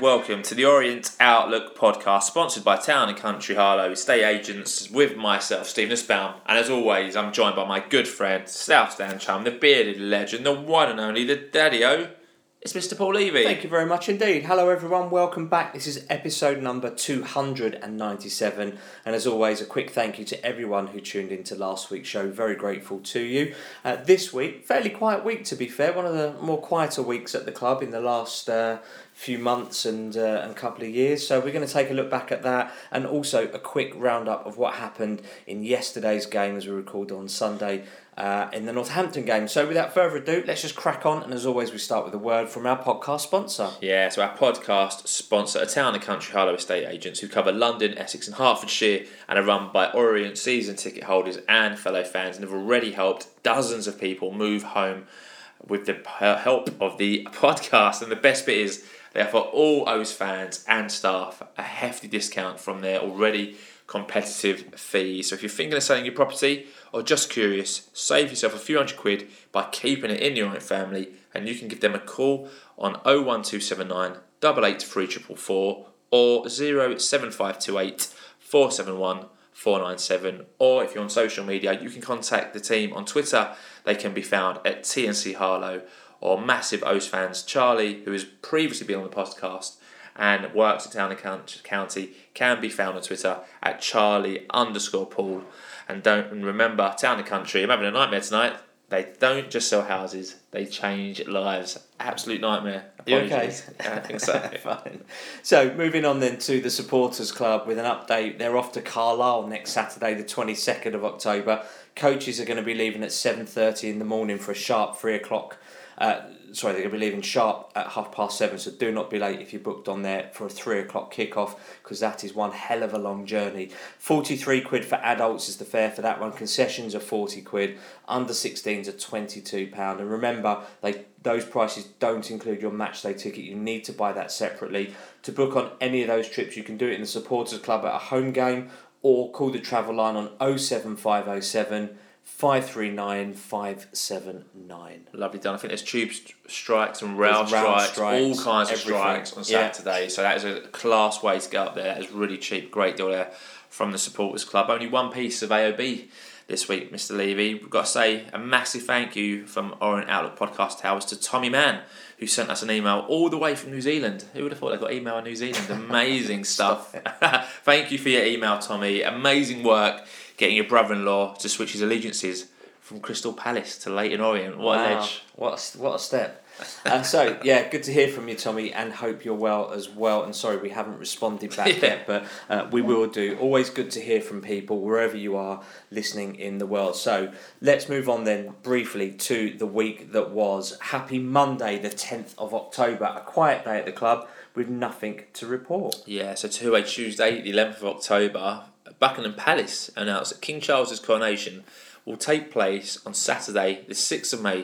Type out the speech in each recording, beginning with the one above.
Welcome to the Orient Outlook podcast, sponsored by Town and Country Harlow Estate Agents, with myself, Stephen Esbaum. And as always, I'm joined by my good friend, South Chum, the bearded legend, the one and only, the daddy o. It's Mr. Paul Levy. Thank you very much indeed. Hello, everyone. Welcome back. This is episode number 297. And as always, a quick thank you to everyone who tuned into last week's show. Very grateful to you. Uh, this week, fairly quiet week to be fair, one of the more quieter weeks at the club in the last uh, few months and, uh, and couple of years. So we're going to take a look back at that and also a quick roundup of what happened in yesterday's game as we recorded on Sunday uh, in the Northampton game. So, without further ado, let's just crack on. And as always, we start with a word from our podcast sponsor. Yeah, so our podcast sponsor, a town and country Harlow estate agents who cover London, Essex, and Hertfordshire and are run by Orient season ticket holders and fellow fans and have already helped dozens of people move home with the help of the podcast. And the best bit is they offer all O's fans and staff a hefty discount from their already competitive fees. So if you're thinking of selling your property or just curious, save yourself a few hundred quid by keeping it in your own family and you can give them a call on 01279 883444 or 07528 471 497 or if you're on social media you can contact the team on Twitter they can be found at TNC Harlow or massive O's fans Charlie who has previously been on the podcast and works at Town and County can be found on Twitter at Charlie underscore Paul. And don't and remember, Town and Country, I'm having a nightmare tonight. They don't just sell houses, they change lives. Absolute nightmare. Apologies. You okay? I think so. Fine. So, moving on then to the Supporters Club with an update. They're off to Carlisle next Saturday, the 22nd of October. Coaches are going to be leaving at 7.30 in the morning for a sharp 3 o'clock uh, sorry, they're going to be leaving sharp at half past seven, so do not be late if you're booked on there for a three o'clock kickoff because that is one hell of a long journey. 43 quid for adults is the fare for that one. Concessions are 40 quid, under 16s are 22 pound. And remember, they those prices don't include your match day ticket. You need to buy that separately. To book on any of those trips, you can do it in the supporters club at a home game or call the travel line on 07507 539579. Lovely done. I think there's tube strikes and rail strikes, strikes, all kinds everything. of strikes on Saturday. Yeah. So that is a class way to get up there. It's really cheap. Great deal there from the supporters club. Only one piece of AOB this week, Mr. Levy. We've got to say a massive thank you from Orient Outlook Podcast Towers to Tommy Mann, who sent us an email all the way from New Zealand. Who would have thought they got email in New Zealand? Amazing stuff. thank you for your email, Tommy. Amazing work getting your brother-in-law to switch his allegiances from Crystal Palace to Leyton Orient. What wow. a ledge! What a, what a step! uh, so yeah, good to hear from you, Tommy, and hope you're well as well. And sorry we haven't responded back yeah. yet, but uh, we will do. Always good to hear from people wherever you are listening in the world. So let's move on then briefly to the week that was. Happy Monday, the tenth of October. A quiet day at the club with nothing to report. Yeah, so to a Tuesday, the eleventh of October. Buckingham Palace announced that King Charles's coronation will take place on Saturday, the 6th of May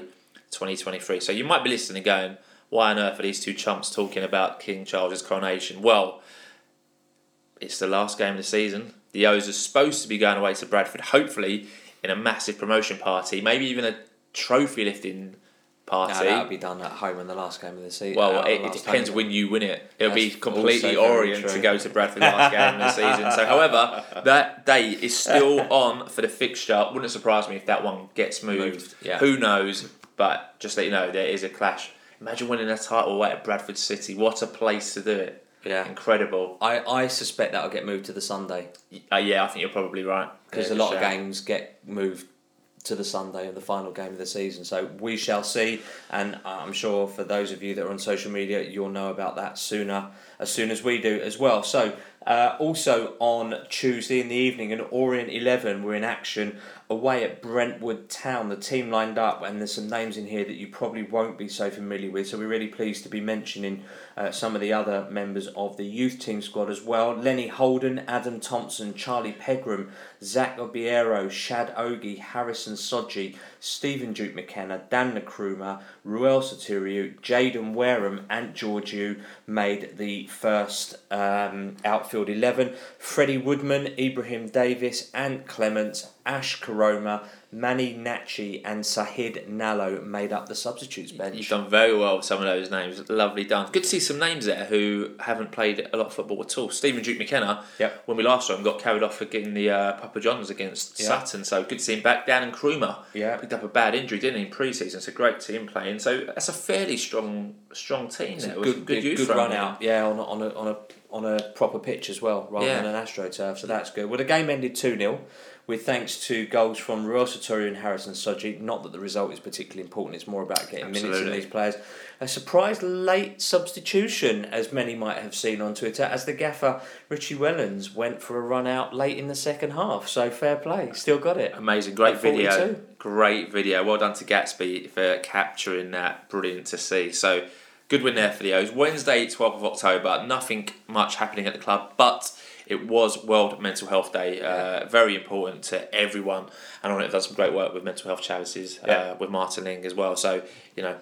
2023. So you might be listening going, why on earth are these two chumps talking about King Charles's coronation? Well, it's the last game of the season. The O's are supposed to be going away to Bradford, hopefully in a massive promotion party, maybe even a trophy lifting party. No, that'll be done at home in the last game of the season. Well, it, it depends when you win it. It'll That's be completely Orient to go to Bradford last game of the season. So, however, that date is still on for the fixture. Wouldn't surprise me if that one gets moved. moved yeah. Who knows? But just let you know, there is a clash. Imagine winning a title away at Bradford City. What a place to do it. Yeah. Incredible. I, I suspect that'll get moved to the Sunday. Uh, yeah, I think you're probably right. Because yeah, a lot of games get moved to the Sunday of the final game of the season. So we shall see, and I'm sure for those of you that are on social media, you'll know about that sooner as soon as we do as well. So uh, also on Tuesday in the evening, an Orient 11 were in action away at Brentwood Town. The team lined up, and there's some names in here that you probably won't be so familiar with. So we're really pleased to be mentioning uh, some of the other members of the youth team squad as well. Lenny Holden, Adam Thompson, Charlie Pegram, Zach Obiero, Shad Ogie, Harrison Sodji, Stephen Duke McKenna, Dan Nkrumah, Ruel Sotiriou, Jayden Wareham, and Georgiou made the first um, outfield 11. Freddie Woodman, Ibrahim Davis, and Clement Ash Karoma, Manny Nachi, and Sahid Nalo made up the substitutes bench. You've done very well with some of those names. Lovely done. Good to see some names there who haven't played a lot of football at all. Stephen Duke McKenna, Yep. when we last saw him, got carried off for getting the uh, Papa Johns against Yeah. Sutton. So good to see him back. Dan Nkrumah Yeah. picked up a bad injury, didn't he, in pre-season? It's a great team playing. So that's a fairly strong, strong team there. some good, good, good run out. Yeah, on a, on a on a on a proper pitch as well, rather Yeah. than an astroturf. So that's good. Well, the game ended two 0 with thanks to goals from Ruel Sotiriou and Harrison Soji. Not that the result is particularly important. It's more about getting minutes in these players. A surprise late substitution, as many might have seen on Twitter, as the gaffer Richie Wellens went for a run out late in the second half. So fair play, still got it. Amazing, great video. Great video. Well done to Gatsby for capturing that. Brilliant to see. So good win there for the O's. Wednesday, 12th of October. Nothing much happening at the club, but it was World Mental Health Day. Uh, very important to everyone. And on it, done some great work with mental health charities, Yeah. uh, with Martin Ling as well. So, you know,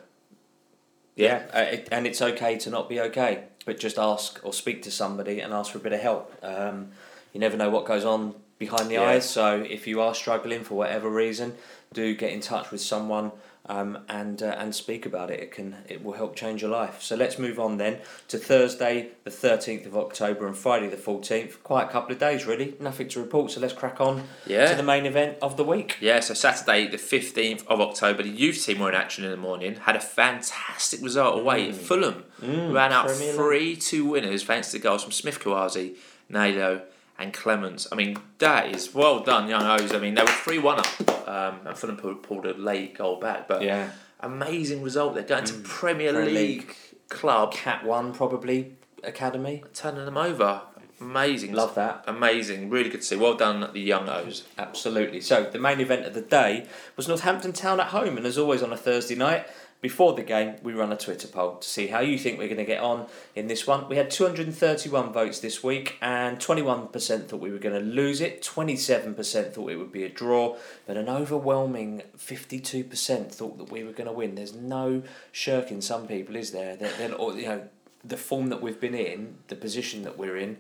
Yeah, uh, it, and it's okay to not be okay, but just ask or speak to somebody and ask for a bit of help. Um, you never know what goes on behind the Yeah. eyes, so if you are struggling for whatever reason, do get in touch with someone um, and uh, and speak about it. It can it will help change your life. So let's move on then to Thursday, the thirteenth of October, and Friday, the fourteenth. Quite a couple of days, really. Nothing to report. So let's crack on Yeah. to the main event of the week. Yeah, so Saturday, the 15th of October, the youth team were in action in the morning, had a fantastic result away at Fulham. Ran out 3 2 winners thanks to goals from Smith Kawazi, Nalo, and Clements. I mean, that is well done, young O's. I mean, they were 3 1 up, um, and Fulham pulled, pulled a late goal back, but Yeah. amazing result. They're going to Premier, Premier League, League. club, Cat One probably academy. turning them over. Amazing. Love that. Amazing. Really good to see. Well done, the young O's. Absolutely. So the main event of the day was Northampton Town at home, and as always on a Thursday night before the game, we run a Twitter poll to see how you think we're going to get on in this one. We had 231 votes this week, and 21% thought we were going to lose it, 27% thought it would be a draw, but an overwhelming 52% thought that we were going to win. There's no shirking some people, is there? They're, they're, or, you know, the form that we've been in, the position that we're in,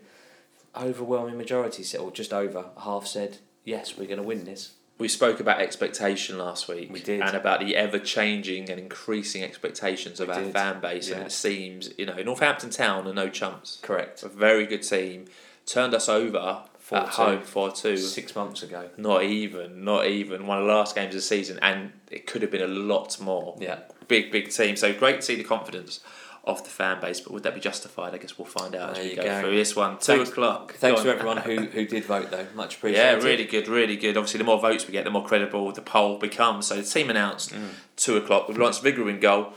overwhelming majority said, or just over half said, yes, we're going to win this. We spoke about expectation last week. We did. And about the ever changing and increasing expectations of We our did. fan base. And it seems, you know, Northampton Town are no chumps. Correct. A very good team. Turned us over 4-2. at home 4 2. Six months ago. Not even, not even. One of the last games of the season. And it could have been a lot more. Yeah. Big, big team. So great to see the confidence of the fan base. But would that be justified? I guess we'll find out as There we you go, go. through this one. 2 Thanks- o'clock. Thanks to everyone who, who did vote, though. Much appreciated. Yeah, really good, really good. Obviously, the more votes we get, the more credible the poll becomes. So the team announced two o'clock with Lawrence Vigouroux in goal.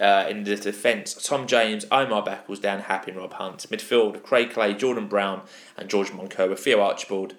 Uh, in the defence, Tom James, Omar Beckles, Dan Happe, and Rob Hunt. Midfield, Craig Clay, Jordan Brown, and George Moncur. Theo Archibald,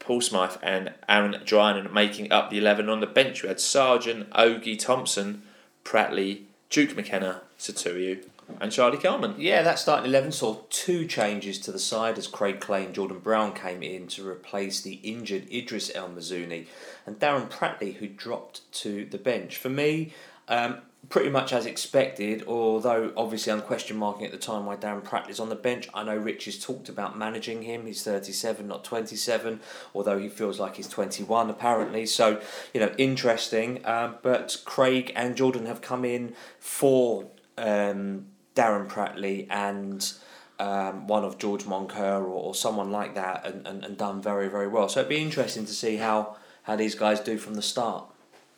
Paul Smyth, and Aaron Drinan making up the 11. On the bench, we had Sargeant, Ogie Thompson, Pratley, Duke McKenna, Satuyu, and Charlie Kelman. Yeah, that starting 11 saw two changes to the side as Craig Clay and Jordan Brown came in to replace the injured Idris El Mizouni and Darren Pratley, who dropped to the bench. For me, um, pretty much as expected, although obviously I'm question marking at the time why Darren Pratley's on the bench. I know Rich has talked about managing him. He's 37, not 27, although he feels like he's 21 apparently. So, you know, interesting. Um, but Craig and Jordan have come in for um, Darren Pratley and um, one of George Moncur or, or someone like that and, and, and done very, very well. So it'd be interesting to see how, how these guys do from the start.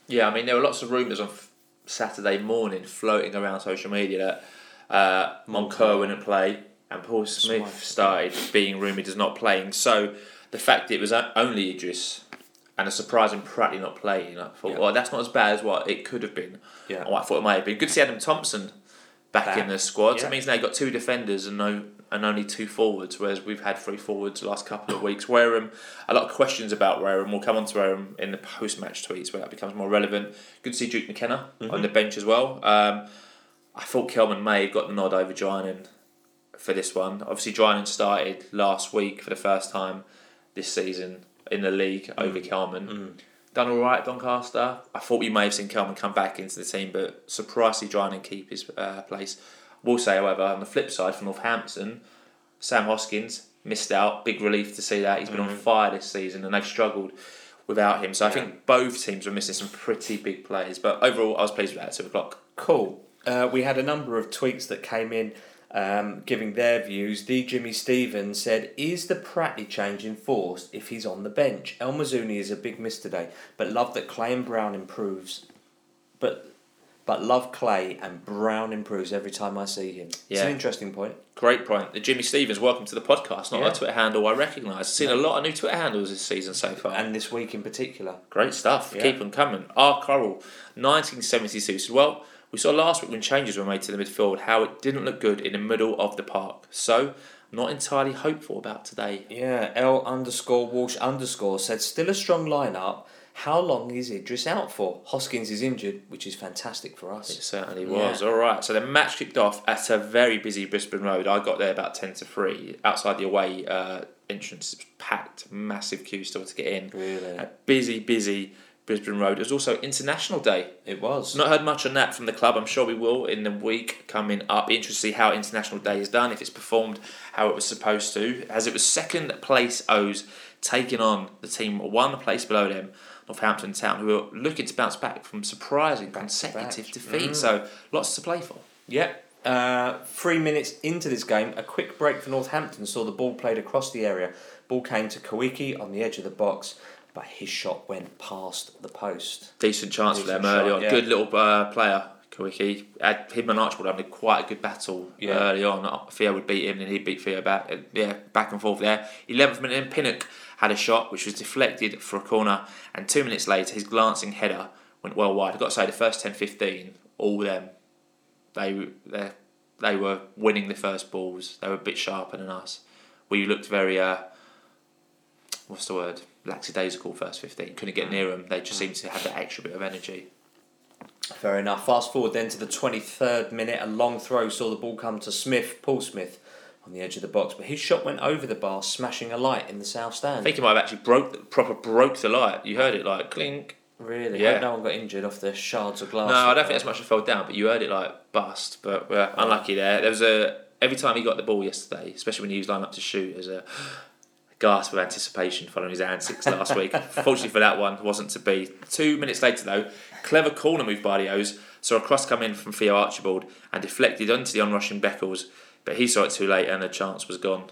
Yeah, I mean, there were lots of rumours on f- Saturday morning floating around social media that uh, Moncur wouldn't play and Paul Smyth Smyth. started being rumoured as not playing. So the fact it was only Idris and a surprising Pratley not playing, I thought, Yeah. well, that's not as bad as what it could have been. Yeah. Or I thought it might have been. Good to see Adam Thompson back, Back. in the squad. Yeah. It means now you've got two defenders and no and only two forwards, whereas we've had three forwards the last couple of weeks. Wareham, a lot of questions about Wareham. We'll come on to Wareham in the post-match tweets where that becomes more relevant. Good to see Duke McKenna Mm-hmm. on the bench as well. Um, I thought Kelman may have got the nod over Drinan for this one. Obviously, Drinan started last week for the first time this season in the league over Mm. Done all right, Doncaster. I thought we may have seen Kelman come back into the team, but surprisingly, Drinan keep his uh, place. Will say, however, on the flip side for Northampton, Sam Hoskins missed out. Big relief to see that he's been on fire this season, and they've struggled without him. So I think both teams were missing some pretty big players. But overall, I was pleased with that at two o'clock. Cool. Uh, we had a number of tweets that came in um, giving their views. The Jimmy Stevens said, Is the Pratley change enforced if he's on the bench? El Mizouni is a big miss today, but love that Clay and Brown improves. But but love Clay and Brown improves every time I see him. It's an interesting point. Great point. The Jimmy Stevens, welcome to the podcast. Not Yeah. a Twitter handle I recognise. I've seen a lot of new Twitter handles this season so far. And this week in particular. Great stuff. Yeah. Keep them coming. R. Coral, 1972 said, Well, we saw last week when changes were made to the midfield how it didn't look good in the middle of the park. So, not entirely hopeful about today. Yeah, L underscore Walsh underscore said, Still a strong lineup. How long is Idris out for? Hoskins is injured, which is fantastic for us. It certainly Yeah. was. All right. So the match kicked off at a very busy Brisbane Road. I got there about 10 to 3. Outside the away uh, entrance, packed, massive queue still to get in. Really? A busy, busy Brisbane Road. It was also International Day. It was. Not heard much on that from the club. I'm sure we will in the week coming up. Be interested to see how International Day is done, if it's performed how it was supposed to. As it was second place O's taking on the team one place below them, Northampton Town, who are looking to bounce back from surprising consecutive back. defeats. Mm. So lots to play for. Yep. Uh, three minutes into this game, a quick break for Northampton saw the ball played across the area. Ball came to Koiki on the edge of the box, but his shot went past the post. Decent chance for Decent them early shot, on. yeah. Good little uh, player, Koiki. Had him and Archibald having quite a good battle Yeah. early on. Theo would beat him and he'd beat Theo back. Uh, Yeah, back and forth there. 11th minute in, Pinnock had a shot which was deflected for a corner, and two minutes later, his glancing header went well wide. I've got to say, the first 10 15, all them, they, they, they were winning the first balls. They were a bit sharper than us. We looked very, uh, what's the word? Lackadaisical first 15. Couldn't get near them. They just seemed to have that extra bit of energy. Fair enough. Fast forward then to the 23rd minute, a long throw saw the ball come to Smyth, Paul Smyth, on the edge of the box, but his shot went over the bar, smashing a light in the south I stand. think he might have actually broke the, proper broke the light. You heard it like clink. Really? Yeah. Hope no one got injured off the shards of glass. No, I don't think as much as fell down, but you heard it like bust. But uh, unlucky there. There was a every time he got the ball yesterday, especially when he was lined up to shoot, there's a gasp of anticipation following his antics last week. Fortunately for that one, wasn't to be. Two minutes later though, clever corner move by the O's. Saw a cross come in from Theo Archibald and deflected onto the onrushing Beckles, but he saw it too late and the chance was gone.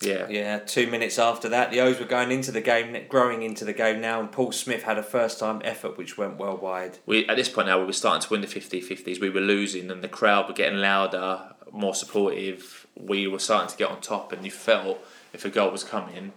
Yeah. Yeah, two minutes after that, the O's were going into the game, growing into the game now, and Paul Smyth had a first time effort which went well wide. we at this point now we were starting to win the 50-50s we were losing and the crowd were getting louder more supportive we were starting to get on top and you felt if a goal was coming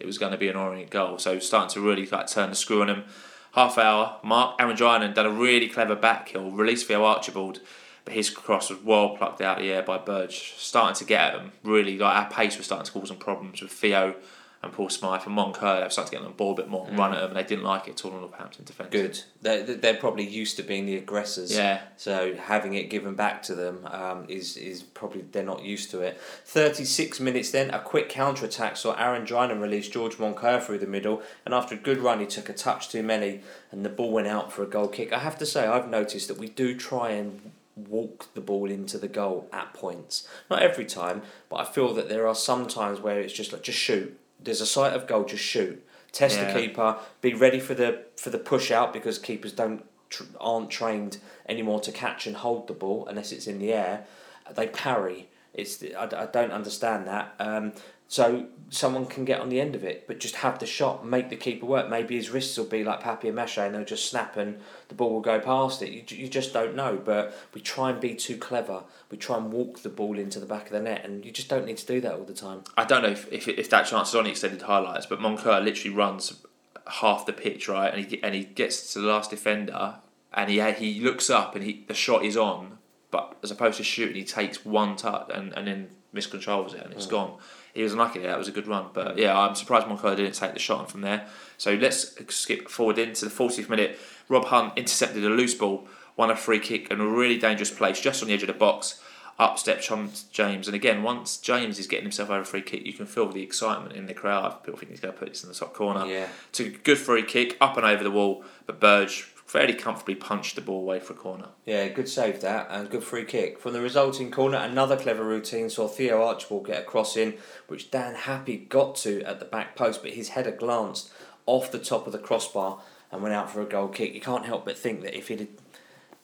it was going to be an orient goal. So starting to really like turn the screw on him. half hour Mark Aaron Drinan done a really clever back heel released Theo Archibald but his cross was well plucked out of the air by Burge. Starting to get at them really like our pace was starting to cause some problems with Theo and Paul Smyth and Moncur they were starting to get on the ball a bit more and run at them and they didn't like it at all in Northampton defence Good. They're, they're probably used to being the aggressors. yeah So having it given back to them um, is is probably they're not used to it. Thirty six minutes then, a quick counter attack saw Aaron Drinan release George Moncur through the middle, and after a good run, he took a touch too many, and the ball went out for a goal kick. I have to say, I've noticed that we do try and walk the ball into the goal at points. Not every time, but I feel that there are some times where it's just like just shoot. There's a sight of goal, just shoot. Test Yeah. the keeper. Be ready for the for the push out because keepers don't tr- aren't trained anymore to catch and hold the ball unless it's in the air. They parry. It's I, I don't understand that. Um, so someone can get on the end of it, but just have the shot, make the keeper work. Maybe his wrists will be like papier mâché and they'll just snap and the ball will go past it. You, you just don't know. But we try and be too clever. We try and walk the ball into the back of the net, and you just don't need to do that all the time. I don't know if, if, if that chance is on the extended highlights, but Moncur literally runs half the pitch right, and he and he gets to the last defender, and he uh, he looks up and he the shot is on, but as opposed to shooting, he takes one touch and, and then miscontrols it and it's mm. gone. He was unlucky there. That was a good run, but mm. yeah, I'm surprised Moncur didn't take the shot on from there. So let's skip forward into the 40th minute. Rob Hunt intercepted a loose ball, won a free kick in a really dangerous place just on the edge of the box. Up steps James, and again, once James is getting himself over a free kick, you can feel the excitement in the crowd. People think he's going to put this in the top corner. Yeah. Took a good free kick up and over the wall, but Burge fairly comfortably punched the ball away for a corner. Yeah, good save that and good free kick. From the resulting corner, another clever routine saw Theo Archibald get a cross in, which Dan Happe got to at the back post, but his header glanced off the top of the crossbar and went out for a goal kick. You can't help but think that if it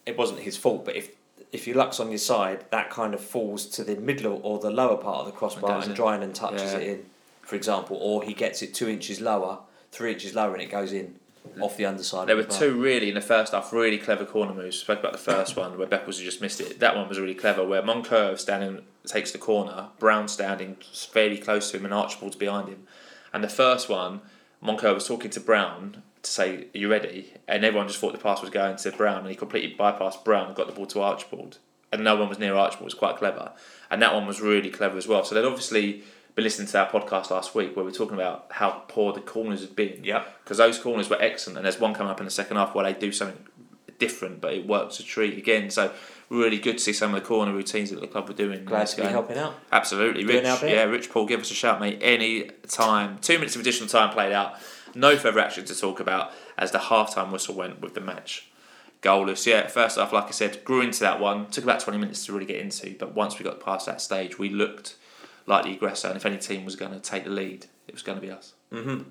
it wasn't his fault, but if if your luck's on your side, that kind of falls to the middle or the lower part of the crossbar and. Drinan touches Yeah. it in, for example, or he gets it two inches lower, three inches lower, and it goes in off the underside. There were the two really in the first half, really clever corner moves. Spoke about the first one where Beckles just missed it. That one was really clever, where Moncurve standing takes the corner, Brown standing fairly close to him, and Archibald's behind him. And the first one, Moncurve was talking to Brown to say, "Are you ready?" And everyone just thought the pass was going to Brown, and he completely bypassed Brown and got the ball to Archibald. And no one was near Archibald. It was quite clever, and that one was really clever as well. So they'd obviously been listening to our podcast last week where we are talking about how poor the corners have been Yep. because those corners were excellent, and there's one coming up in the second half where they do something different, but it works a treat again. So really good to see some of the corner routines that the club were doing. Glad to be game. helping out. Absolutely, Rich. Yeah, Rich Paul, give us a shout, mate. Any time. Two minutes of additional time played out. No further action to talk about as the half-time whistle went with the match. Goalless, yeah. First off, like I said, grew into that one. Took about twenty minutes to really get into, but once we got past that stage, we looked like the aggressor. And if any team was going to take the lead, it was going to be us. Mhm.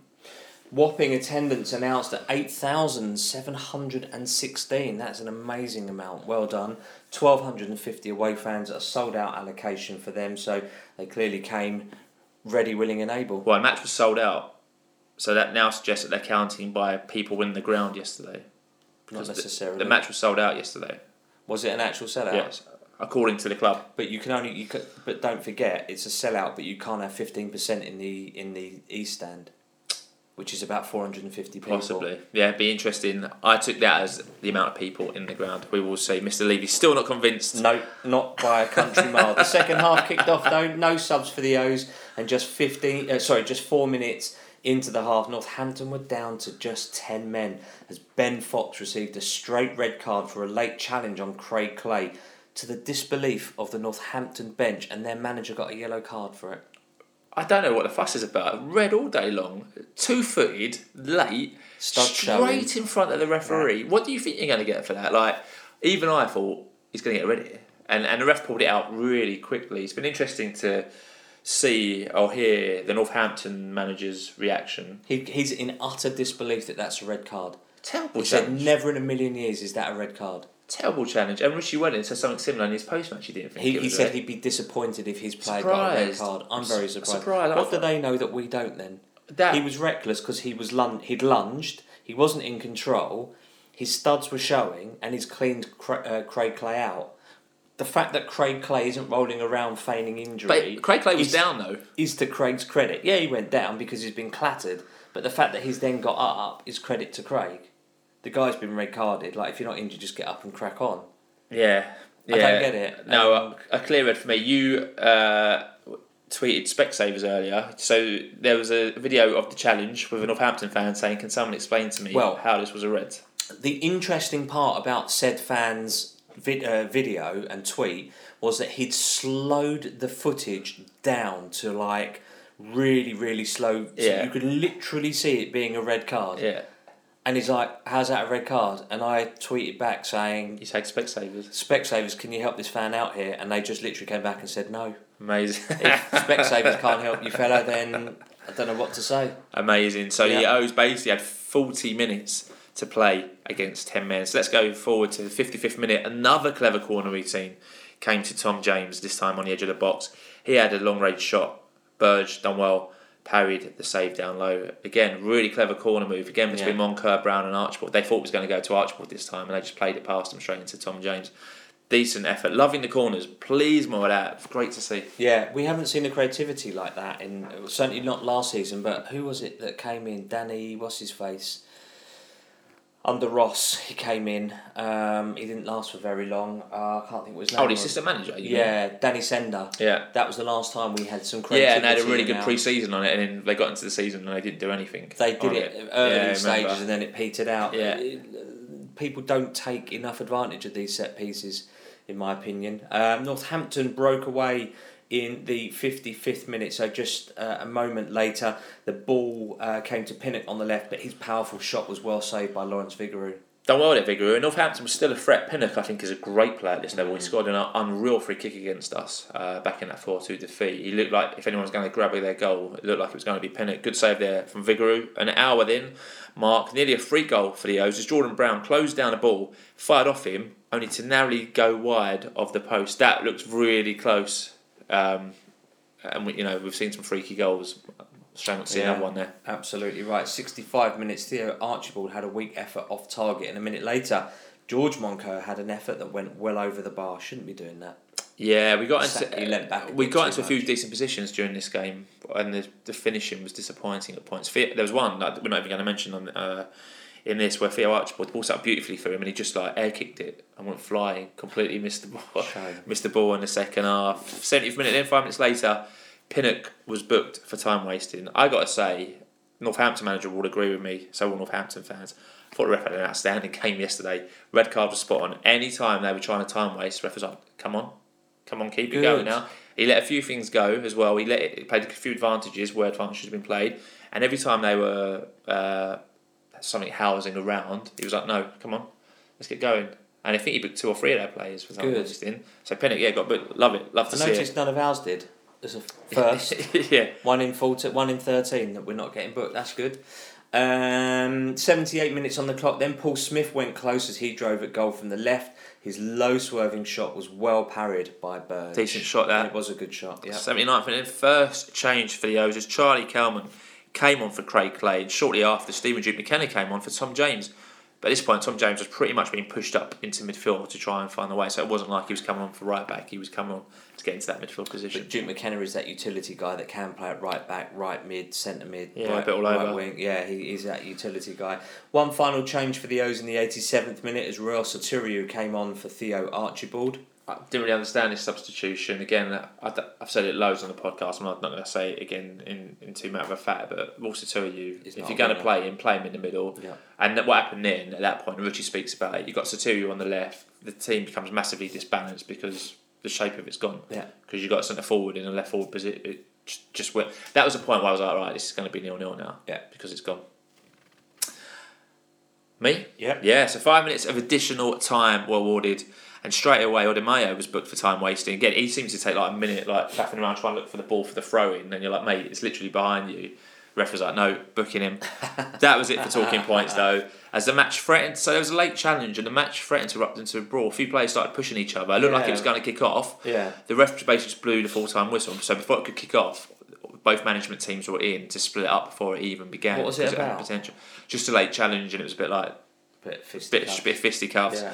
Whopping attendance announced at 8,716. That's an amazing amount. Well done. 1,250 away fans, a sold out allocation for them, so they clearly came ready, willing, and able. Well, the match was sold out, so that now suggests that they're counting by people in the ground yesterday. Not the- necessarily. The match was sold out yesterday. Was it an actual sellout? Yes, according to the club. But you can only you but don't forget it's a sellout. But you can't have fifteen percent in the in the east stand, which is about four hundred and fifty people. Possibly, yeah, it'd be interesting. I took that as the amount of people in the ground. We will see. Mr. Levy's still not convinced. No, not by a country mile. The second half kicked off though, no subs for the O's, and just fifteen. Uh, sorry, just four minutes into the half, Northampton were down to just ten men as Ben Fox received a straight red card for a late challenge on Craig Clay, to the disbelief of the Northampton bench, and their manager got a yellow card for it. I don't know what the fuss is about. Red all day long, two footed, late, Stud straight showing. in front of the referee. What do you think you're going to get for that? Like, even I thought he's going to get a red here, and and the ref pulled it out really quickly. It's been interesting to see or hear the Northampton manager's reaction. He, he's in utter disbelief that that's a red card. Terrible He said, never in a million years is that a red card. Terrible challenge. And Richie Wellington said something similar in his post match. He didn't think He, he said he'd be disappointed if his player got a red card. I'm very su- surprised. surprised. What do they know that we don't then? that He was reckless because he was lun- he'd lunged, he wasn't in control, his studs were showing, and he's cleaned Cra- uh, Craig Clay out. The fact that Craig Clay isn't rolling around feigning injury But Craig Clay was is- down though. is to Craig's credit. Yeah, he went down because he's been clattered, but the fact that he's then got up is credit to Craig. The guy's been red carded. Like if you're not injured, just get up and crack on. Yeah. I don't get it. No, Um, a, a clear red for me. You uh, tweeted Specsavers earlier. So there was a video of the challenge with a Northampton fan saying, "Can someone explain to me Well- how this was a red?" The interesting part about said fan's vid- uh, video and tweet was that he'd slowed the footage down to like really, really slow. So Yeah. you could literally see it being a red card. Yeah. And he's like, "How's that a red card?" And I tweeted back saying, You take Specsavers. "Specsavers, can you help this fan out here?" And they just literally came back and said, "No." Amazing. If Specsavers can't help you, fella, then I don't know what to say. Amazing. So Yeah. the O's basically had 40 minutes to play against 10 men. So let's go forward to the 55th minute. Another clever corner routine came to Tom James, this time on the edge of the box. He had a long range shot. Burge done well, parried the save down low. Again, really clever corner move. Again, between Yeah. Moncur, Brown, and Archibald. They thought it was going to go to Archibald this time, and they just played it past him straight into Tom James. Decent effort. Loving the corners. Please more of that. Great to see. Yeah, we haven't seen the creativity like that in certainly not last season. But who was it that came in? Danny, what's his face? Under Ross, he came in. Um, he didn't last for very long. Uh, I can't think what his name. Oh, the assistant manager. you mean? Yeah, Danny Senda. Yeah. That was the last time we had some Yeah, and they had a really good pre-season on it, and then they got into the season and they didn't do anything. They did on it early Yeah, stages and then it petered out. Yeah. It- people don't take enough advantage of these set pieces, in my opinion. Um, Northampton broke away in the 55th minute, so just uh, a moment later, the ball uh, came to Pinnock on the left, but his powerful shot was well saved by Lawrence Vigouroux. done well at Vigouroux. Northampton was still a threat. Pinnock, I think, is a great player at this level. He scored an unreal free kick against us uh, back in that 4 2 defeat. He looked like if anyone was going to grab their goal, it looked like it was going to be Pinnock. Good save there from Vigouroux. An hour then, Mark, nearly a free goal for the O's as Jordan Brown closed down a ball, fired off him, only to narrowly go wide of the post. That looks really close. Um, and we, you know we've seen some freaky goals. Shame not to see Yeah. another one there. Absolutely right. 65 minutes. Theo Archibald had a weak effort off target, and a minute later, George Moncur had an effort that went well over the bar. Shouldn't be doing that. Yeah, we got into he back a we got into a few decent positions during this game, and the the finishing was disappointing at points. There was one that we're not even going to mention on uh, in this where Theo Archibald the ball set up beautifully for him, and he just like air kicked it and went flying, completely missed the ball, missed the ball in the second half. Seventieth minute, then five minutes later, Pinnock was booked for time wasting. I got to say, Northampton manager will agree with me. So will Northampton fans. I thought the ref had an outstanding game yesterday. Red card was spot on. Any time they were trying to time waste, ref was like, "Come on, come on, keep it Good. going now." He let a few things go as well. He let it, he played a few advantages where advantages had been played, and every time they were uh, something housing around, he was like, "No, come on, let's get going." And I think he booked two or three of their players for Good. wasting. So Pinnock, yeah, got but love it, love to see. I see noticed none of ours did. As a first, yeah, one in 14, one in 13 that we're not getting booked. That's good. Um, 78 minutes on the clock. Then Paul Smyth went close as he drove at goal from the left. His low swerving shot was well parried by Burge. Decent shot there. It was a good shot. Yeah. 79th minute, first change for the O's as Charlie Kelman came on for Craig Clay, and shortly after, Stephen Duke McKenna came on for Tom James. But at this point, Tom James was pretty much being pushed up into midfield to try and find the way. So it wasn't like he was coming on for right back; he was coming on to get into that midfield position. But Duke McKenna is that utility guy that can play at right back, right mid, centre mid, Yeah, a right, bit all right over. wing. Yeah, he, he's that utility guy. One final change for the O's in the 87th minute as Ruel Sotiriou came on for Theo Archibald. I didn't really understand this substitution. Again, I, have said it loads on the podcast. I'm not, going to say it again in, in too matter of a fact, but also tell you, if you're going to play him, play him in the middle. Yeah. And that- what happened then, at that point, Richie speaks about it, you've got Sotiriou on the left, the team becomes massively disbalanced because the shape of it's gone. Yeah. Because you've got a centre forward in a left forward position. It just, just went, that was the point where I was like, right, this is going to be nil nil now. Yeah. Because it's gone. Me? Yeah. Yeah, so five minutes of additional time were awarded, and straight away Odimayo was booked for time wasting. Again, he seems to take like a minute, like faffing around trying to look for the ball for the throw in, and you're like, mate, it's literally behind you. Ref was like, no, booking him. that was it for talking points, though. As the match threatened, so there was a late challenge, and the match threatened to erupt into a brawl. A few players started pushing each other. It looked like it was going to kick off. Yeah. The ref basically just blew the full time whistle. So before it could kick off, both management teams were in to split it up before it even began. What was it about? Potential. Just a late challenge, and it was a bit like Bit fisty bit, cuff. bit fisticuffs. Yeah.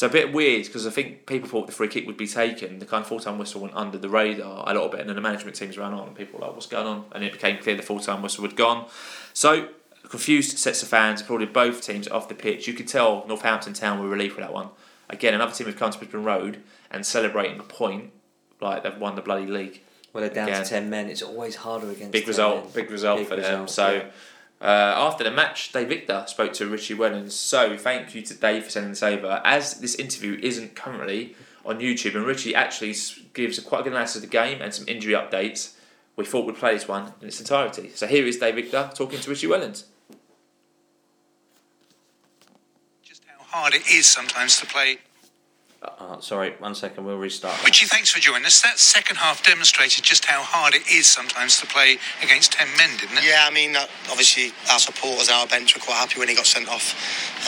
So a bit weird because I think people thought the free kick would be taken. The kind of full time whistle went under the radar a little bit, and then the management teams ran on, and people were like, "What's going on?" And it became clear the full time whistle had gone. So confused sets of fans applauded both teams off the pitch. You could tell Northampton Town were relieved with that one. Again, another team have come to Brisbane Road and celebrating a point like they've won the bloody league. Well, they're down Again. to 10 men. It's always harder against Big 10 result, men. big result Big for them. So yeah. Uh, after the match, Dave Victor spoke to Richie Wellens. So thank you to Dave for sending this over. As this interview isn't currently on YouTube, and Richie actually gives a quite good analysis of the game and some injury updates, we thought we'd play this one in its entirety. So here is Dave Victor talking to Richie Wellens. just how hard it is sometimes to play. Uh, sorry, one second, we'll restart. that. Richie, thanks for joining us. That second half demonstrated just how hard it is sometimes to play against 10 men, didn't it? Yeah, I mean, uh, obviously our supporters, our bench were quite happy when he got sent off.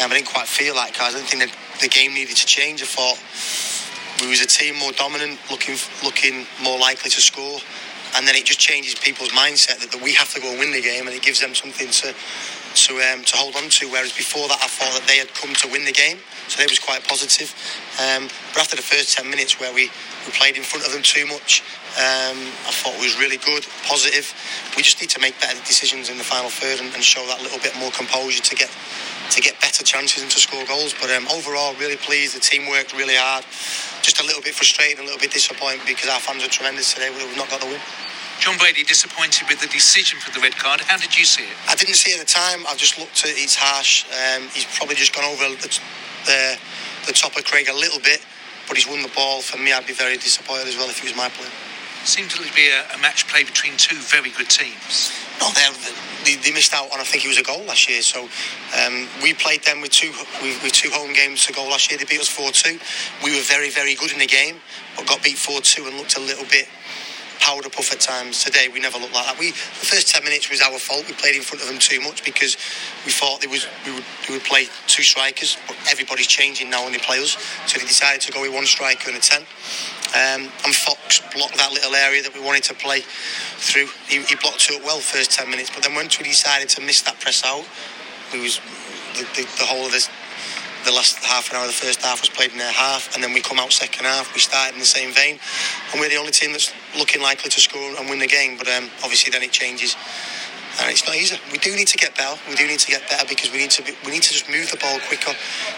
Um, I didn't quite feel like cause I didn't think that the game needed to change. I thought we was a team more dominant, looking looking more likely to score, and then it just changes people's mindset that, that we have to go and win the game, and it gives them something to to um, to hold on to. Whereas before that, I thought that they had come to win the game, so they was quite positive. Um, but after the first ten minutes, where we, we played in front of them too much, um, I thought it was really good, positive. We just need to make better decisions in the final third and, and show that little bit more composure to get to get better chances and to score goals. But um, overall, really pleased. The team worked really hard. Just a little bit frustrated, a little bit disappointed because our fans are tremendous today. We've not got the win. Jon Brady disappointed with the decision for the red card. How did you see it? I didn't see it at the time. I've just looked at it. It's harsh. Um, he's probably just gone over the, the, the top of Craig a little bit, but he's won the ball. For me, I'd be very disappointed as well if it was my player. Seemed to be a, a match play between two very good teams. No, they, they missed out on I think it was a goal last year. So um, we played them with two with, with two home games to go last year. They beat us four two. We were very very good in the game, but got beat four two and looked a little bit powder puff at times. Today we never looked like that. We the first ten minutes was our fault. We played in front of them too much because we thought there was we would we would play two strikers, but everybody's changing now when they play us. So they decided to go with one striker and a ten. Um, and Fox blocked that little area that we wanted to play through. He, he blocked it well first ten minutes, but then once we decided to miss that press out, we was the, the, the whole of this the last half an hour of the first half was played in their half, and then we come out second half. We started in the same vein, and we're the only team that's looking likely to score and win the game. But um, obviously, then it changes, and it's not easy. We do need to get better. We do need to get better because we need to be, we need to just move the ball quicker,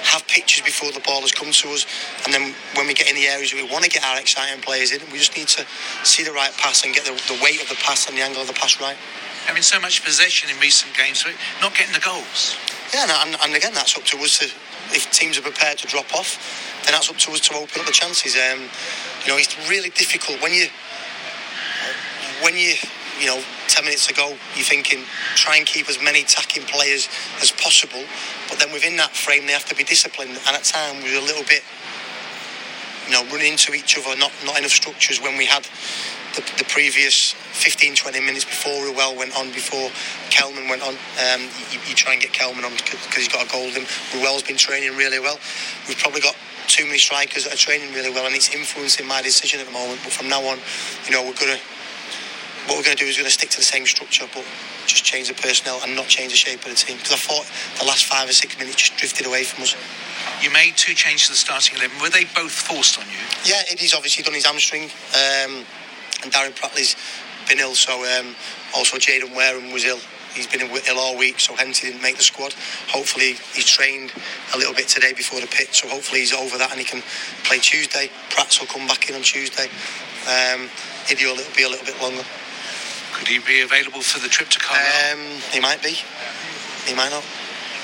have pitches before the ball has come to us, and then when we get in the areas we want to get our exciting players in, we just need to see the right pass and get the, the weight of the pass and the angle of the pass right. Having so much possession in recent games, not getting the goals. Yeah, and, and again, that's up to us to if teams are prepared to drop off, then that's up to us to open up the chances. Um, you know, it's really difficult when you when you you know ten minutes ago you're thinking try and keep as many attacking players as possible, but then within that frame they have to be disciplined, and at times we're a little bit you know running into each other, not not enough structures when we had the, the previous 15, 20 minutes before Ruel went on, before Kelman went on. Um, you, you, try and get Kelman on because he's got a golden. Ruel's been training really well. We've probably got too many strikers that are training really well, and it's influencing my decision at the moment. But from now on, you know, we're gonna. What we're going to do is we're going to stick to the same structure, but just change the personnel and not change the shape of the team. Because I thought the last five or six minutes just drifted away from us. You made two changes to the starting eleven. Were they both forced on you? Yeah, Eddie's obviously done his hamstring. Um, and Darren Pratley's been ill, so um, also Jayden Wareham was ill. He's been ill all week, so hence he didn't make the squad. Hopefully, he's trained a little bit today before the pitch, so hopefully he's over that and he can play Tuesday. Prats will come back in on Tuesday. Um, Idy will be a little bit longer. Could he be available for the trip to Carlisle? Um, he might be. He might not.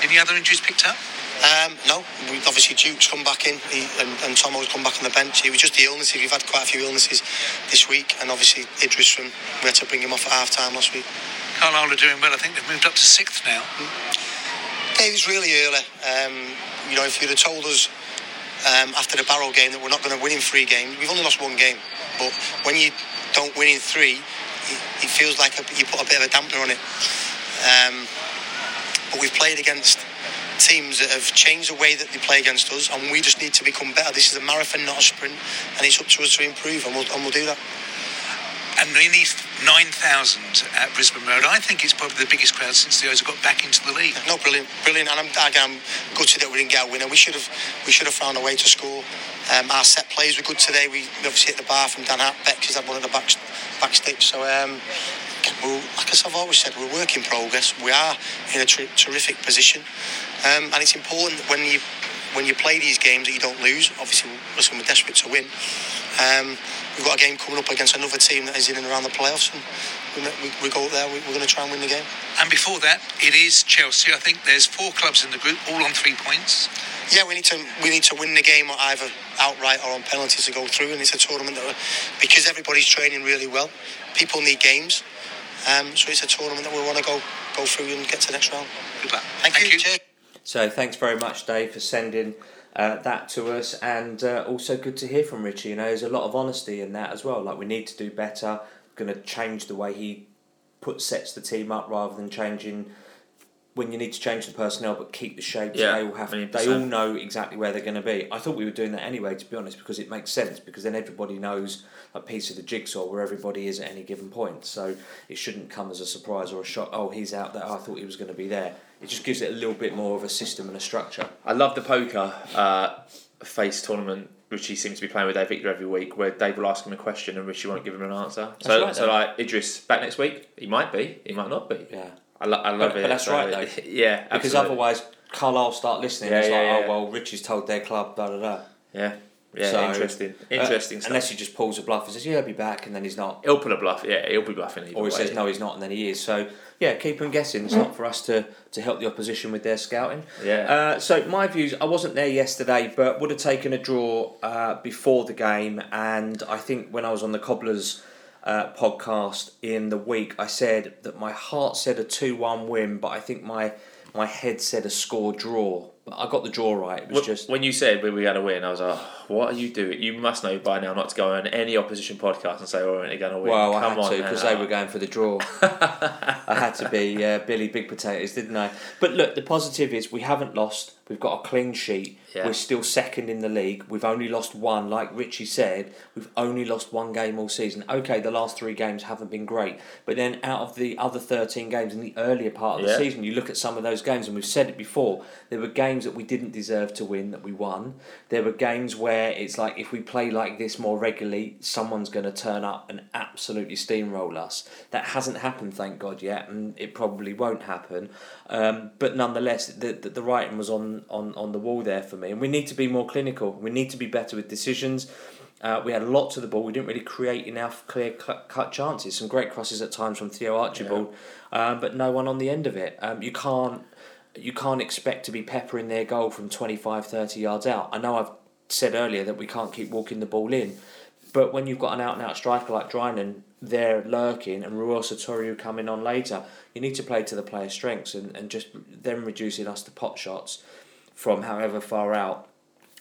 Any other injuries picked up? Um, no, obviously Duke's come back in he, and, and Tomo's come back on the bench. It was just the illnesses. We've had quite a few illnesses this week, and obviously Idris from we had to bring him off at half time last week. Carlisle are doing well. I think they've moved up to sixth now. Yeah, it was really early. Um, you know, if you'd have told us um, after the Barrow game that we're not going to win in three games, we've only lost one game. But when you don't win in three, it, it feels like a, you put a bit of a dampener on it. Um, but we've played against teams that have changed the way that they play against us, and we just need to become better. This is a marathon, not a sprint, and it's up to us to improve, and we'll, and we'll do that. And in these 9,000 at Brisbane Road, I think it's probably the biggest crowd since the O's got back into the league. No, brilliant, brilliant. And I'm, again, I'm gutted that we didn't get a winner. We should have, we should have found a way to score. Um, our set plays were good today. We obviously hit the bar from Dan Beck because had one of the back, back sticks. So um, like I've always said, we're a work in progress. We are in a ter- terrific position, um, and it's important when you when you play these games that you don't lose. Obviously, listen, we're desperate to win. Um, we've got a game coming up against another team that is in and around the playoffs, and we, we, go up there. We, we're going to try and win the game. And before that, it is Chelsea. I think there's four clubs in the group, all on three points. Yeah, we need to we need to win the game either outright or on penalties to go through, and it's a tournament that because everybody's training really well. People need games. Um, so it's a tournament that we want to go go through and get to the next round. Good luck. Thank, Thank you. you. So thanks very much, Dave, for sending uh, that to us, and uh, also good to hear from Richie. You know, there's a lot of honesty in that as well. Like we need to do better. Going to change the way he puts sets the team up rather than changing when you need to change the personnel but keep the shapes. Yeah, they all have. They 100%. all know exactly where they're going to be. I thought we were doing that anyway, to be honest, because it makes sense. Because then everybody knows a piece of the jigsaw where everybody is at any given point. So it shouldn't come as a surprise or a shock. Oh, he's out there. I thought he was going to be there. It just gives it a little bit more of a system and a structure. I love the poker uh, face tournament. Richie seems to be playing with Dave Victor every week, where Dave will ask him a question and Richie won't give him an answer. so, right, so like Idris back next week. He might be. He might not be. Yeah. I, lo- I love But- it. but that's So, right, though. Yeah, Because absolutely. otherwise, Carlisle start listening. Yeah, it's yeah, like, yeah. oh well, Richie's told their club, da da da. Yeah, yeah, So, interesting, uh, interesting stuff. Unless he just pulls a bluff and says, "Yeah, I'll be back," and then he's not, he'll pull a bluff. Yeah, he'll be bluffing. Or he way. says, "No, he's not," and then he is. So yeah, keep him guessing. It's not for us to, to help the opposition with their scouting. Yeah. Uh, so my views, I wasn't there yesterday, but would have taken a draw uh, before the game, and I think when I was on the Cobblers. Uh, podcast in the week, I said that my heart said a 2 1 win, but I think my my head said a score draw. But I got the draw right. It was Wh- just. when you said we were going to win, I was like, "What are you doing? You must know by now not to go on any opposition podcast and say we're only going to win." Well, I Come had on, to because they were going for the draw. I had to be uh, Billy Big Potatoes, didn't I? But look, the positive is we haven't lost. We've got a clean sheet. Yeah. We're still second in the league. We've only lost one, like Richie said. We've only lost one game all season. Okay, the last three games haven't been great, but then out of the other thirteen games in the earlier part of the season, you look at some of those games, and we've said it before. There were games that we didn't deserve to win that we won. There were games where it's like if we play like this more regularly, someone's going to turn up and absolutely steamroll us. That hasn't happened, thank God, yet, and it probably won't happen. Um, but nonetheless, the, the the writing was on, on on the wall there for me, and we need to be more clinical. We need to be better with decisions. Uh, we had lots of the ball. We didn't really create enough clear cut, chances. Some great crosses at times from Theo Archibald, um, but no one on the end of it. Um, you can't you can't expect to be peppering their goal from 25, 30 yards out. I know I've said earlier that we can't keep walking the ball in, but when you've got an out and out striker like Drinan there lurking and Ruel Sotiriou coming on later, you need to play to the player's strengths and, and just them reducing us to pot shots from however far out.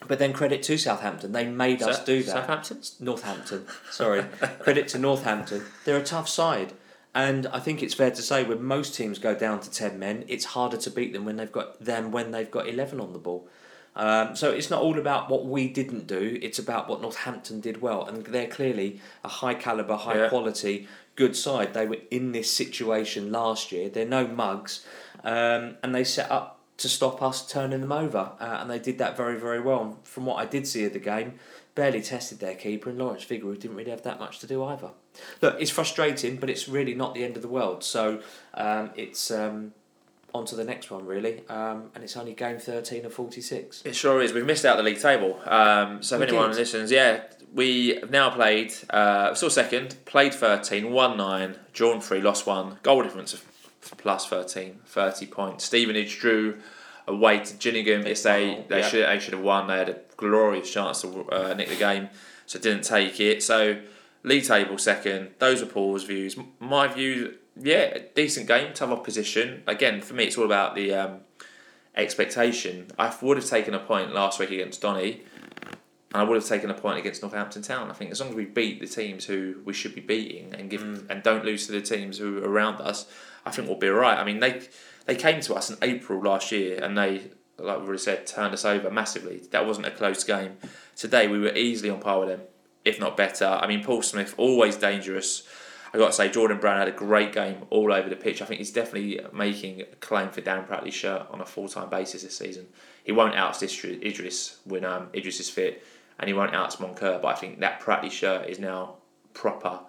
But then credit to Southampton, they made us do that. Southampton? Northampton, sorry. Credit to Northampton. They're a tough side. And I think it's fair to say when most teams go down to 10 men, it's harder to beat them when they've got them when they've got 11 on the ball. Um, so it's not all about what we didn't do, it's about what Northampton did well. And they're clearly a high calibre, high Yeah. quality, good side. They were in this situation last year. They're no mugs. Um, and they set up to stop us turning them over. Uh, and they did that very, very well. From what I did see of the game, barely tested their keeper, and Lawrence Vigouroux didn't really have that much to do either. Look, it's frustrating, but it's really not the end of the world. So um, it's um, on to the next one, really. Um, and it's only game 13 of 46. It sure is. We've missed out the league table. Um, so if We anyone did. listens, yeah, we have now played, uh, still second, played 13, won 9, drawn 3, lost 1, goal difference of plus 13, 30 points. Stevenage drew away to Gillingham. It's they, they, Yeah. should, they should have won. They had a glorious chance to uh, nick the game, so didn't take it. So league table second. Those are Paul's views. My view, yeah, decent game, tough opposition. Again, for me, it's all about the um, expectation. I would have taken a point last week against Donny, and I would have taken a point against Northampton Town. I think as long as we beat the teams who we should be beating and give and don't lose to the teams who are around us, I think we'll be alright. I mean, they they came to us in April last year and they, like we already said, turned us over massively. That wasn't a close game. Today we were easily on par with them, if not better. I mean, Paul Smyth always dangerous. I got to say, Jordan Brown had a great game all over the pitch. I think he's definitely making a claim for Dan Pratley's shirt on a full time basis this season. He won't oust Idris- when um, Idris is fit, and he won't oust Moncur. But I think that Pratley shirt is now proper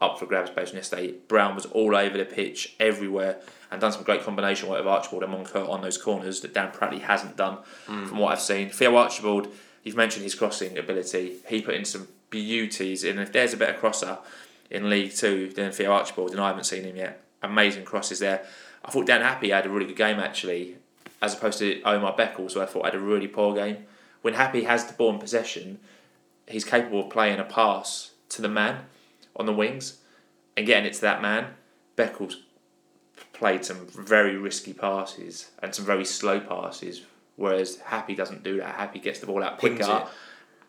up for grabs based on yesterday. Brown was all over the pitch, everywhere, and done some great combination work with Archibald and Moncur on those corners that Dan Pratley hasn't done from what I've seen. Theo Archibald, you've mentioned his crossing ability. He put in some beauties, and if there's a better crosser in League Two than Theo Archibald, and I haven't seen him yet. Amazing crosses there. I thought Dan Happe had a really good game actually, as opposed to Omar Beckles, who I thought had a really poor game. When Happe has the ball in possession, he's capable of playing a pass to the man on the wings and getting it to that man. Beckles played some very risky passes and some very slow passes, whereas Happe doesn't do that. Happe gets the ball out quicker it.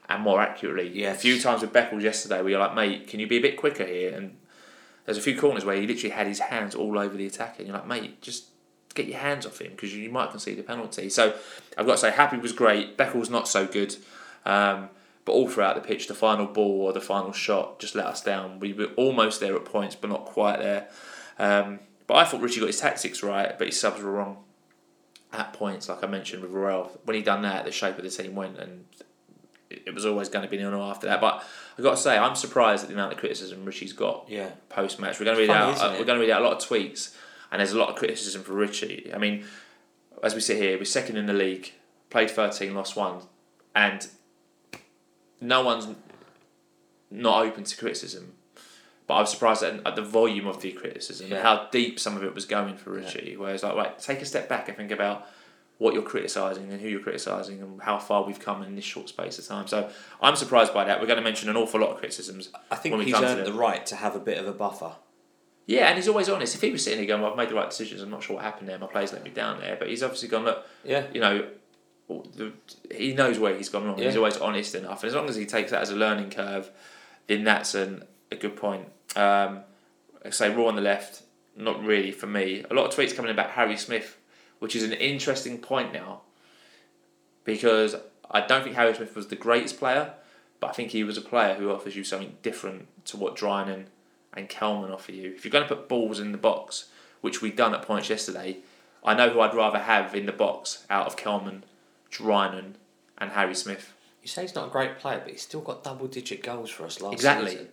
And more accurately. A few times with Beckles yesterday, we were like, mate, can you be a bit quicker here? And there's a few corners where he literally had his hands all over the attacker, and you're like, mate, just get your hands off him because you might concede a penalty. So I've got to say, Happe was great. Beckles not so good. Um, but all throughout the pitch, the final ball or the final shot just let us down. We were almost there at points, but not quite there. Um, but I thought Richie got his tactics right, but his subs were wrong at points, like I mentioned with Varel. When he done that, the shape of the team went, and it was always going to be nil after that. But I've got to say, I'm surprised at the amount of criticism Richie's got Yeah. post match. We're going to read Funny, out. Uh, we're going to read out a lot of tweets, and there's a lot of criticism for Richie. I mean, as we sit here, we're second in the league, played 13, lost one, and no one's not open to criticism. But I was surprised at, at the volume of the criticism Yeah. and how deep some of it was going for Richie. Whereas, like, wait, take a step back and think about what you're criticising and who you're criticising and how far we've come in this short space of time. So I'm surprised by that. We're going to mention an awful lot of criticisms. I think he's earned the right to have a bit of a buffer. Yeah, and he's always honest. If he was sitting here going, well, I've made the right decisions, I'm not sure what happened there, my players let me down there, but he's obviously gone, look, Yeah. you know, he knows where he's gone wrong. He's always honest enough. And as long as he takes that as a learning curve, then that's an, a good point. Um, I say Raw on the left, not really for me. A lot of tweets coming in about Harry Smith, which is an interesting point now because I don't think Harry Smith was the greatest player, but I think he was a player who offers you something different to what Drinan and Kelman offer you. If you're going to put balls in the box, which we've done at points yesterday, I know who I'd rather have in the box out of Kelman, Drinan, and Harry Smith. You say he's not a great player, but he's still got double digit goals for us last Exactly. season.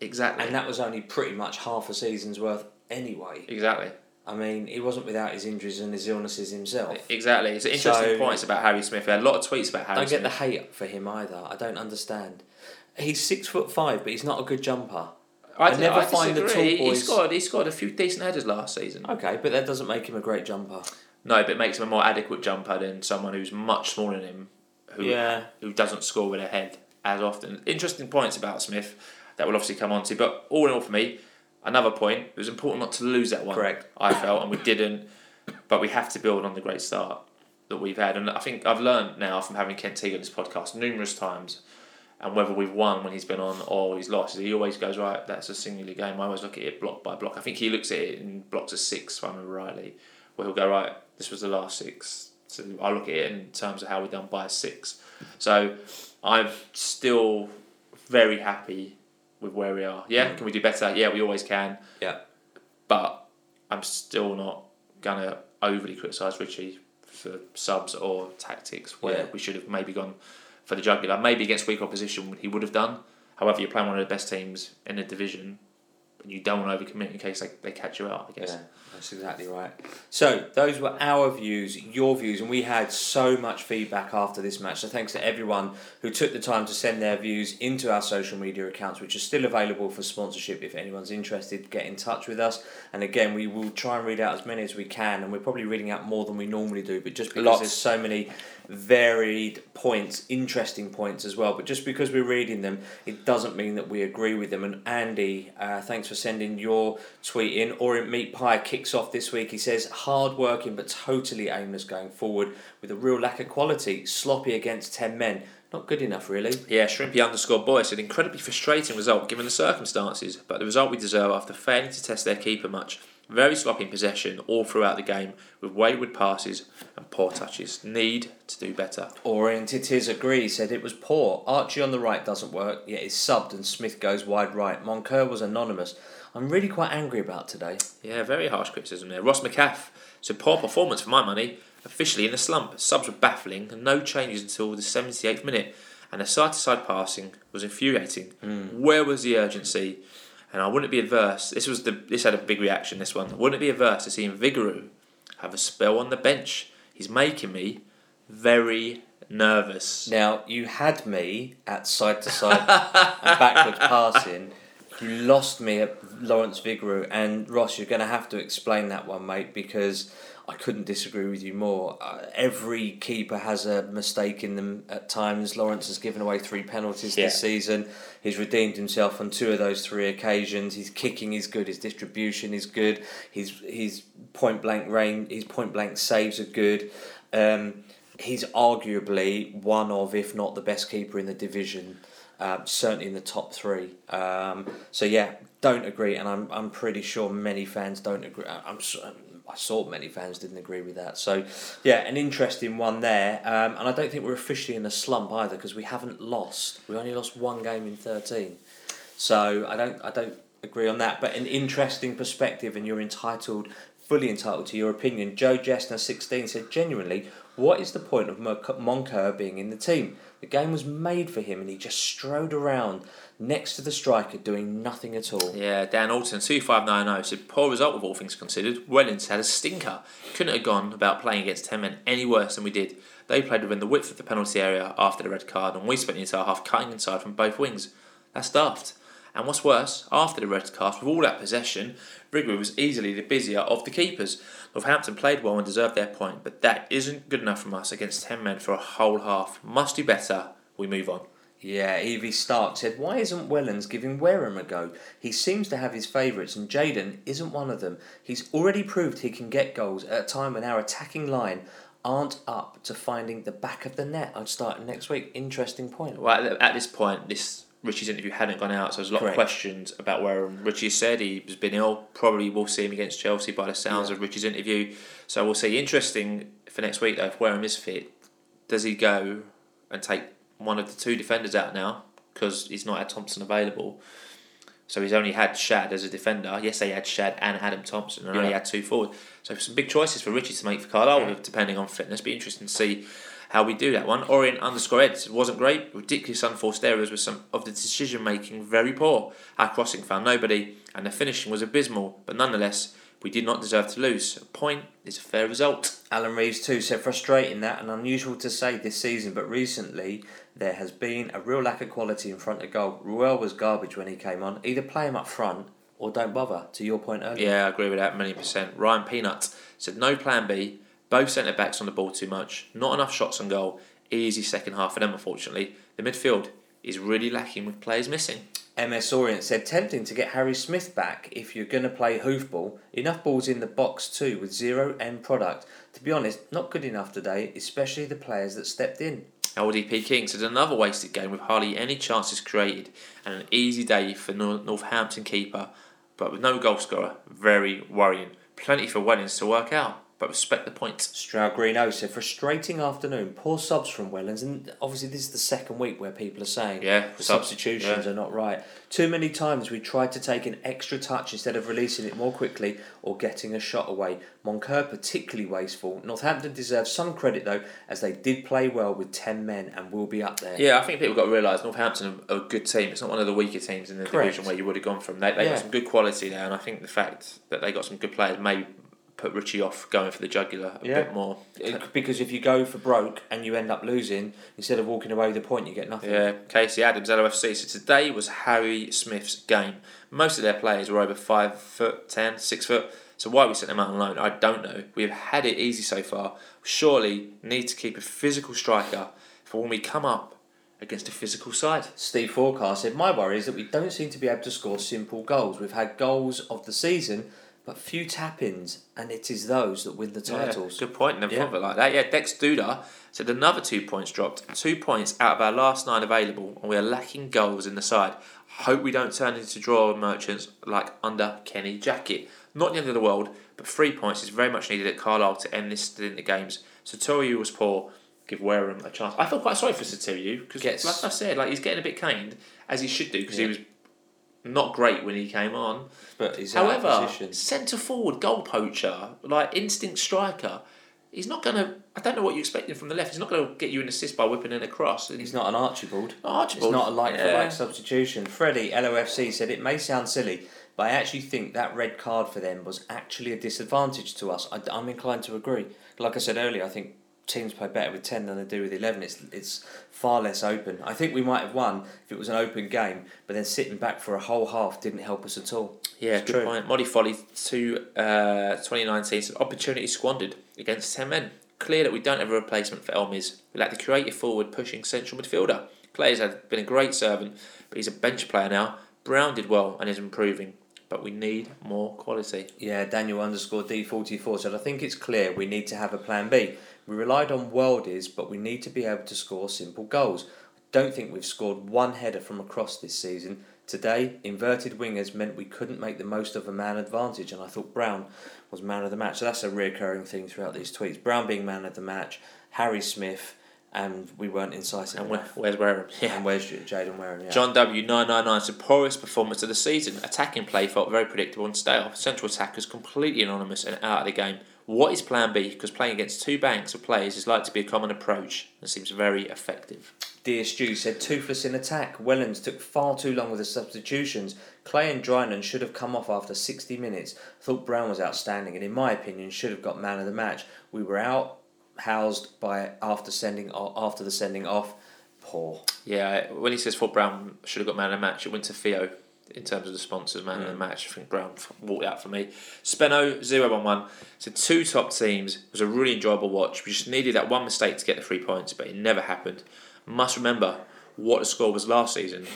Exactly. And that was only pretty much half a season's worth anyway. exactly. I mean, he wasn't without his injuries and his illnesses himself. Exactly. It's interesting So- points about Harry Smith. Had a lot of tweets about Harry don't get the hate for him either. I don't understand. He's six foot five, but he's not a good jumper. I, I never I find the tall He boys- scored, he scored a few decent headers last season. Okay, but that doesn't make him a great jumper. No, but it makes him a more adequate jumper than someone who's much smaller than him, who Yeah. who doesn't score with a head as often. Interesting points about Smith that we'll obviously come on to. But all in all, for me, another point. It was important not to lose that one. Correct. I felt, and we didn't. But we have to build on the great start that we've had, and I think I've learned now from having Kent Teague on this podcast numerous times. And whether we've won when he's been on or he's lost, he always goes right. That's a singular game. I always look at it block by block. I think he looks at it in blocks of six, if I remember rightly, where he'll go right. This was the last six. So I look at it in terms of how we're done by six. So I'm still very happy with where we are. Yeah, can we do better? Yeah, we always can. Yeah. But I'm still not gonna overly criticise Richie for subs or tactics where Yeah. we should have maybe gone for the jugular. Maybe against weak opposition he would have done. However, you're playing one of the best teams in the division, and you don't want to overcommit in case they, they catch you out. I guess. Yeah, that's exactly right. So those were our views, your views, and we had so much feedback after this match. So thanks to everyone who took the time to send their views into our social media accounts, which are still available for sponsorship. If anyone's interested, get in touch with us. And again, we will try and read out as many as we can, and we're probably reading out more than we normally do. But just because Lots. there's so many varied points, interesting points as well. But just because we're reading them, it doesn't mean that we agree with them. And Andy, uh, thanks for sending your tweet in. Orient Meat Pie kicks off this week. He says, hard working but totally aimless going forward with a real lack of quality, sloppy against 10 men. Not good enough, really. Yeah, Shrimpy underscore boy said incredibly frustrating result given the circumstances, but the result we deserve after failing to test their keeper much. Very sloppy in possession all throughout the game, with wayward passes and poor touches. Need to do better. Orient it is agree, said it was poor. Archie on the right doesn't work, yet is subbed and Smyth goes wide right. Moncur was anonymous. I'm really quite angry about today. Yeah, very harsh criticism there. Ross McCaff so poor performance for my money. Officially in a slump. Subs were baffling and no changes until the 78th minute. And the side to side passing was infuriating. Hmm. Where was the urgency? And I wouldn't be adverse. This was the this had a big reaction. This one. I wouldn't it be adverse to seeing Vigouroux have a spell on the bench. He's making me very nervous. Now, you had me at side to side and backwards passing. You lost me at Lawrence Vigouroux. And Ross, you're going to have to explain that one, mate, because I couldn't disagree with you more. Uh, every keeper has a mistake in them at times. Lawrence has given away three penalties Yeah. this season. He's redeemed himself on two of those three occasions. His kicking is good. His distribution is good. His his point blank range, his point blank saves are good. Um, he's arguably one of, if not the best keeper in the division. Uh, certainly in the top three. Um, so yeah, don't agree, and I'm I'm pretty sure many fans don't agree. I- I'm I saw many fans didn't agree with that. So yeah, an interesting one there, um, and I don't think we're officially in a slump either because we haven't lost. We only lost one game in thirteen. So I don't I don't agree on that. But an interesting perspective, and you're entitled, fully entitled to your opinion. Joe Jessner, sixteen, said genuinely, what is the point of Mon- Moncur being in the team? The game was made for him, and he just strode around next to the striker, doing nothing at all. Yeah, Dan Alton, 2590, said poor result with all things considered. Wellens had a stinker. Couldn't have gone about playing against 10 men any worse than we did. They played within the width of the penalty area after the red card, and we spent the entire half cutting inside from both wings. That's daft. And what's worse, after the red card, with all that possession, Rigby was easily the busier of the keepers. Northampton played well and deserved their point, but that isn't good enough from us against 10 men for a whole half. Must do better. We move on. Yeah, Evie Stark said, Why isn't Wellens giving Wareham a go? He seems to have his favourites, and Jayden isn't one of them. He's already proved he can get goals at a time when our attacking line aren't up to finding the back of the net. I'd start next week. Interesting point. Well, at this point, this Richie's interview hadn't gone out, so there's a lot Correct. of questions about where Richie said he has been ill. Probably we'll see him against Chelsea by the sounds Yeah. of Richie's interview. So we'll see. Interesting for next week though, if Wareham is fit, does he go and take one of the two defenders out now because he's not had Thompson available? So he's only had Shad as a defender. Yes, they had Shad and Adam Thompson, and only had two forward. So some big choices for Richie to make for Carlisle, depending on fitness. Be interesting to see how we do that one. Orient underscore Eds wasn't great. Ridiculous unforced errors with some of the decision making very poor. Our crossing found nobody, and the finishing was abysmal. But nonetheless, we did not deserve to lose. A point is a fair result. Alan Reeves too said frustrating that and unusual to say this season, but recently there has been a real lack of quality in front of goal. Ruel was garbage when he came on. Either play him up front or don't bother. To your point earlier. Yeah, I agree with that, many percent. Ryan Peanut said no plan B. Both centre backs on the ball too much. Not enough shots on goal. Easy second half for them, unfortunately. The midfield is really lacking with players missing. MS Orient said tempting to get Harry Smith back if you're going to play hoofball. Enough balls in the box too with zero end product. To be honest, not good enough today, especially the players that stepped in. LDP King said another wasted game with hardly any chances created and an easy day for Northampton keeper, but with no goal scorer. Very worrying. Plenty for Wellens to work out, but respect the points. Stroud Green O said frustrating afternoon, poor subs from Wellens, and obviously this is the second week where people are saying Yeah, the subs, substitutions yeah. are not right. Too many times we tried to take an extra touch instead of releasing it more quickly or getting a shot away. Moncur particularly wasteful. Northampton deserves some credit though, as they did play well with ten men and will be up there. Yeah, I think people got to realise Northampton are a good team. It's not one of the weaker teams in the Correct. division where you would have gone from. They, they Yeah. got some good quality there, and I think the fact that they got some good players may put Richie off going for the jugular a Yeah. bit more. It- because if you go for broke and you end up losing, instead of walking away with a point, you get nothing. Yeah, Casey Adams, LOFC. So today was Harry Smith's game. Most of their players were over five foot ten, six foot. So why we sent them out on loan, I don't know. We have had it easy so far. Surely need to keep a physical striker for when we come up against a physical side. Steve Forecast said, My worry is that we don't seem to be able to score simple goals. We've had goals of the season, but few tap ins, and it is those that win the titles. Yeah, good point. Never Yeah. thought of it like that. Yeah, Dex Duda said another two points dropped. Two points out of our last nine available, and we are lacking goals in the side. Hope we don't turn into draw merchants like under Kenny Jackett. Not the end of the world, but three points is very much needed at Carlisle to end this in the games. Sotiriou was poor. Give Wareham a chance. I feel quite sorry for Sotiriou because, like I said, like he's getting a bit caned as he should do because Yeah. he was not great when he came on. But he's However, centre forward, goal poacher, like instinct striker, he's not going to. I don't know what you're expecting from the left. He's not going to get you an assist by whipping in a cross. He's not an Archibald. Archibald. It's not a like for Yeah. like substitution. Freddie, LOFC, said it may sound silly, but I actually think that red card for them was actually a disadvantage to us. I, am inclined to agree. Like I said earlier, I think teams play better with 10 than they do with 11. It's, it's far less open. I think we might have won if it was an open game, but then sitting back for a whole half didn't help us at all. Yeah, It's good true. point. Modi Folly to uh, 2019 said opportunity squandered against 10 men. Clear that we don't have a replacement for Elmis. We lack the creative forward pushing central midfielder. Players have been a great servant, but he's a bench player now. Brown did well and is improving, but we need more quality. Yeah, Daniel underscore D44 said, I think it's clear we need to have a plan B. We relied on worldies, but we need to be able to score simple goals. I don't think we've scored one header from across this season. Today, inverted wingers meant we couldn't make the most of a man advantage, and I thought Brown was man of the match. So that's a recurring thing throughout these tweets. Brown being man of the match, Harry Smith, and we weren't incisive And enough. where's Wareham? Yeah. And where's Jayden Wareham? Yeah. John W nine nine nine said poorest performance of the season. Attacking play felt very predictable and stale. Central attackers completely anonymous and out of the game. What is Plan B? Because playing against two banks of players is likely to be a common approach and seems very effective. Dear Stu said toothless in attack. Wellens took far too long with the substitutions. Clay and Drinan should have come off after 60 minutes. Thought Brown was outstanding and in my opinion should have got man of the match. We were out housed by after sending after the sending off. Poor. Yeah, when he says Fort Brown should have got man of the match, it went to Theo in terms of the sponsors, man of the mm. match. I think Brown walked out for me. Speno, 0 1 1. So, two top teams. It was a really enjoyable watch. We just needed that one mistake to get the three points, but it never happened. Must remember what the score was last season,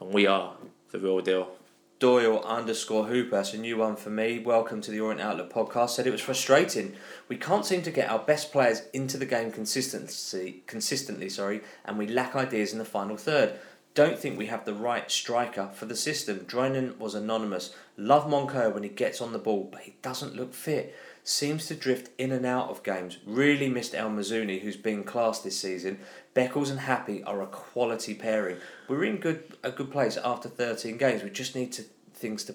and we are the real deal. Doyle underscore Hooper, that's a new one for me. Welcome to the Orient Outlook podcast. Said it was frustrating. We can't seem to get our best players into the game consistency, consistently, sorry, and we lack ideas in the final third. Don't think we have the right striker for the system. Drinan was anonymous. Love Moncur when he gets on the ball, but he doesn't look fit. Seems to drift in and out of games. Really missed El Mizouni, who's been classed this season. Beckles and Happe are a quality pairing. We're in good a good place after 13 games. We just need to things to.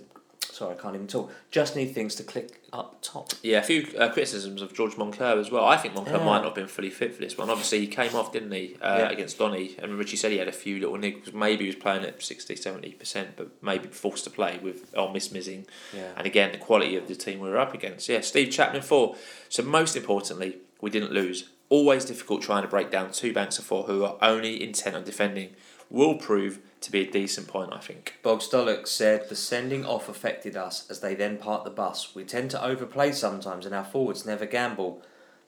Sorry, I can't even talk. Just need things to click up top. Yeah, a few uh, criticisms of George Moncur as well. I think Moncur Yeah. might not have been fully fit for this one. Obviously, he came off, didn't he, uh, Yeah. against Donny? And Richie said he had a few little niggles. Maybe he was playing at 60, 70%, but maybe forced to play with oh, Miss Missing. Yeah. And again, the quality of the team we were up against. Yeah, Steve Chapman, four. So, most importantly, we didn't lose. Always difficult trying to break down two banks of four who are only intent on defending. Will prove to be a decent point, I think. Bog Stollock said the sending off affected us as they then part the bus. We tend to overplay sometimes and our forwards never gamble.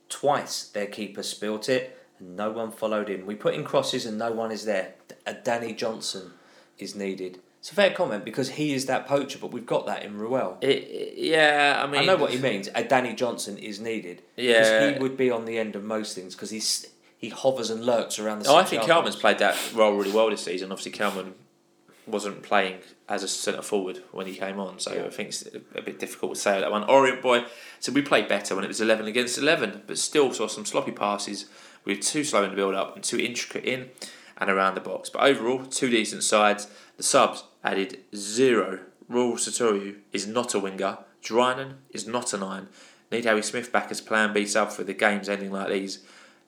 Twice their keeper spilt it and no one followed in. We put in crosses and no one is there. A Danny Johnson is needed. It's a fair comment because he is that poacher, but we've got that in Ruel. It, it- yeah, I mean, I know what he means. A Danny Johnson is needed. Yeah. Because he would be on the end of most things because he's he hovers and lurks around the. Oh, I think yard Kelman's played that role really well this season. Obviously, Kelman wasn't playing as a centre forward when he came on, so Yeah. I think it's a bit difficult to say that one. Orient boy, so we played better when it was eleven against eleven, but still saw some sloppy passes. We were too slow in the build up and too intricate in and around the box. But overall, two decent sides. The subs added zero. Raul Sotiriou is not a winger. Drinan is not a nine. Need Harry Smith back as plan B sub for the games ending like these.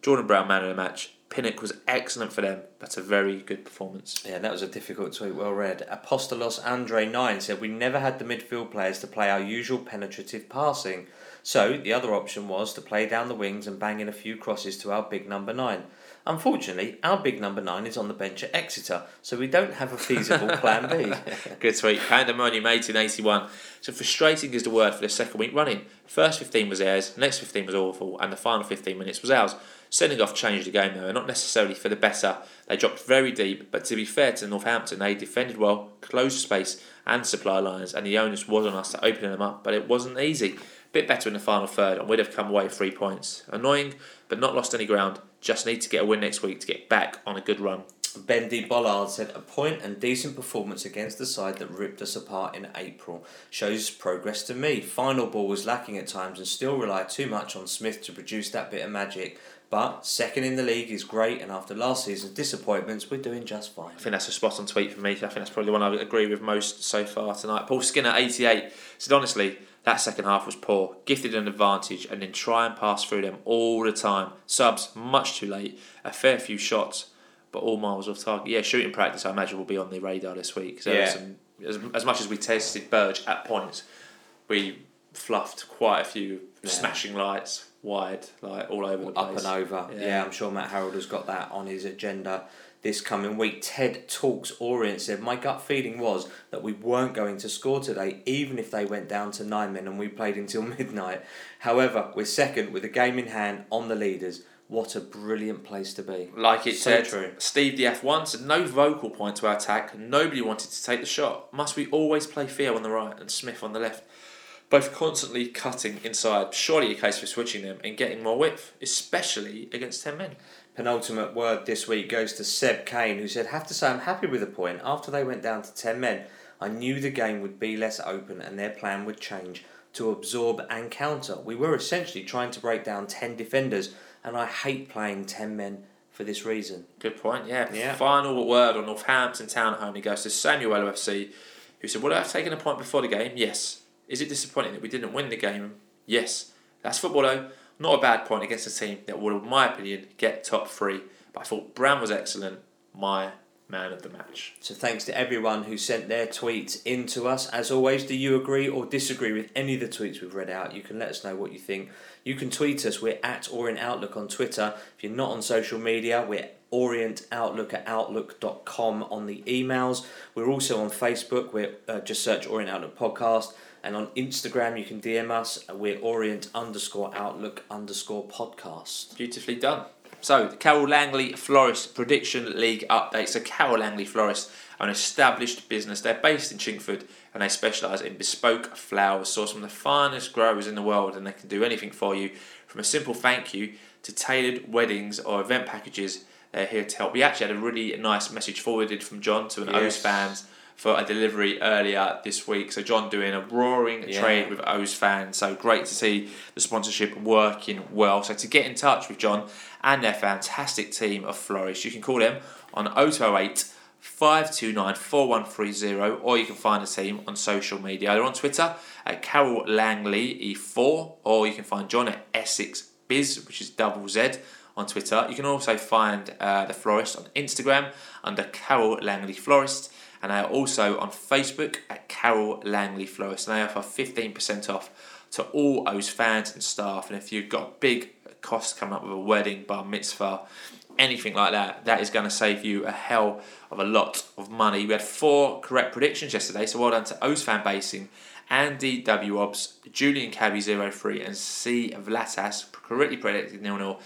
Jordan Brown man of the match. Pinnock was excellent for them. That's a very good performance. Yeah, that was a difficult tweet. Well read. Apostolos Andre Nine said we never had the midfield players to play our usual penetrative passing, so the other option was to play down the wings and bang in a few crosses to our big number nine. Unfortunately, our big number nine is on the bench at Exeter, so we don't have a feasible plan B. Good tweet. Pandemonium 1881. So frustrating is the word for the second week running. First 15 was theirs, next 15 was awful, and the final 15 minutes was ours. Sending off changed the game though, not necessarily for the better. They dropped very deep, but to be fair to Northampton, they defended well, closed space and supply lines, and the onus was on us to open them up, but it wasn't easy. Bit better in the final third, and we'd have come away three points. Annoying, but not lost any ground. Just need to get a win next week to get back on a good run. Bendy Bollard said a point and decent performance against the side that ripped us apart in April shows progress to me. Final ball was lacking at times and still relied too much on Smyth to produce that bit of magic. But second in the league is great, and after last season's disappointments, we're doing just fine. I think that's a spot on tweet for me. I think that's probably the one I agree with most so far tonight. Paul Skinner, 88, said honestly, that second half was poor. Gifted an advantage and then try and pass through them all the time. Subs, much too late. A fair few shots, but all miles off target. Yeah, shooting practice, I imagine, will be on the radar this week. So Yeah. some, as, as much as we tested Burge at points, we fluffed quite a few Yeah. smashing lights wide, like all over the Up place. and over. Yeah. Yeah. I'm sure Matt Harrold has got that on his agenda this coming week. Ted Talks Orient said, My gut feeling was that we weren't going to score today, even if they went down to nine men and we played until midnight. However, we're second with a game in hand on the leaders. What a brilliant place to be. Like it So said, true. Steve DF1 said no vocal point to our attack. Nobody wanted to take the shot. Must we always play Theo on the right and Smyth on the left? Both constantly cutting inside. Surely a case for switching them and getting more width, especially against 10 men. Penultimate word this week goes to Seb Kane, who said, Have to say I'm happy with the point. After they went down to 10 men, I knew the game would be less open and their plan would change to absorb and counter. We were essentially trying to break down 10 defenders, and I hate playing 10 men for this reason. Good point, yeah. Yeah. Final word on Northampton Town at home. He goes to Samuel LFC, who said, Would I have taken a point before the game? Yes. Is it disappointing that we didn't win the game? Yes. That's football though. Not a bad point against a team that would, in my opinion, get top three. But I thought Brown was excellent. My man of the match. So thanks to everyone who sent their tweets in to us. As always, do you agree or disagree with any of the tweets we've read out? You can let us know what you think. You can tweet us. We're at Orient Outlook on Twitter. If you're not on social media, we're Orient Outlook at outlook.com on the emails. We're also on Facebook. We're uh, just search Orient Outlook Podcast. And on Instagram, you can DM us. We're Orient underscore Outlook underscore podcast. Beautifully done. So, the Carole Langley Florist Prediction League update. So, Carole Langley Florist are an established business. They're based in Chingford and they specialise in bespoke flowers sourced from the finest growers in the world. And they can do anything for you from a simple thank you to tailored weddings or event packages. They're here to help. We actually had a really nice message forwarded from John to an Yes. O's fans for a delivery earlier this week. So John doing a roaring Yeah. trade with O's fans. So great to see the sponsorship working well. So to get in touch with John and their fantastic team of florists, you can call them on 008 529 4130 or you can find the team on social media. They're on Twitter at Carole Langley E4 or you can find John at Essex Biz, which is double Z on Twitter. You can also find uh, the florist on Instagram under Carole Langley Florist and they are also on Facebook at Carole Langley Florist and they offer 15% off to all O's fans and staff. And if you've got big cost coming up with a wedding, bar mitzvah, anything like that, that is going to save you a hell of a lot of money. We had four correct predictions yesterday, so well done to O's fan basing. Andy W. Obs, Julian Cabby 03, and C. Vlatas correctly predicted 0 0.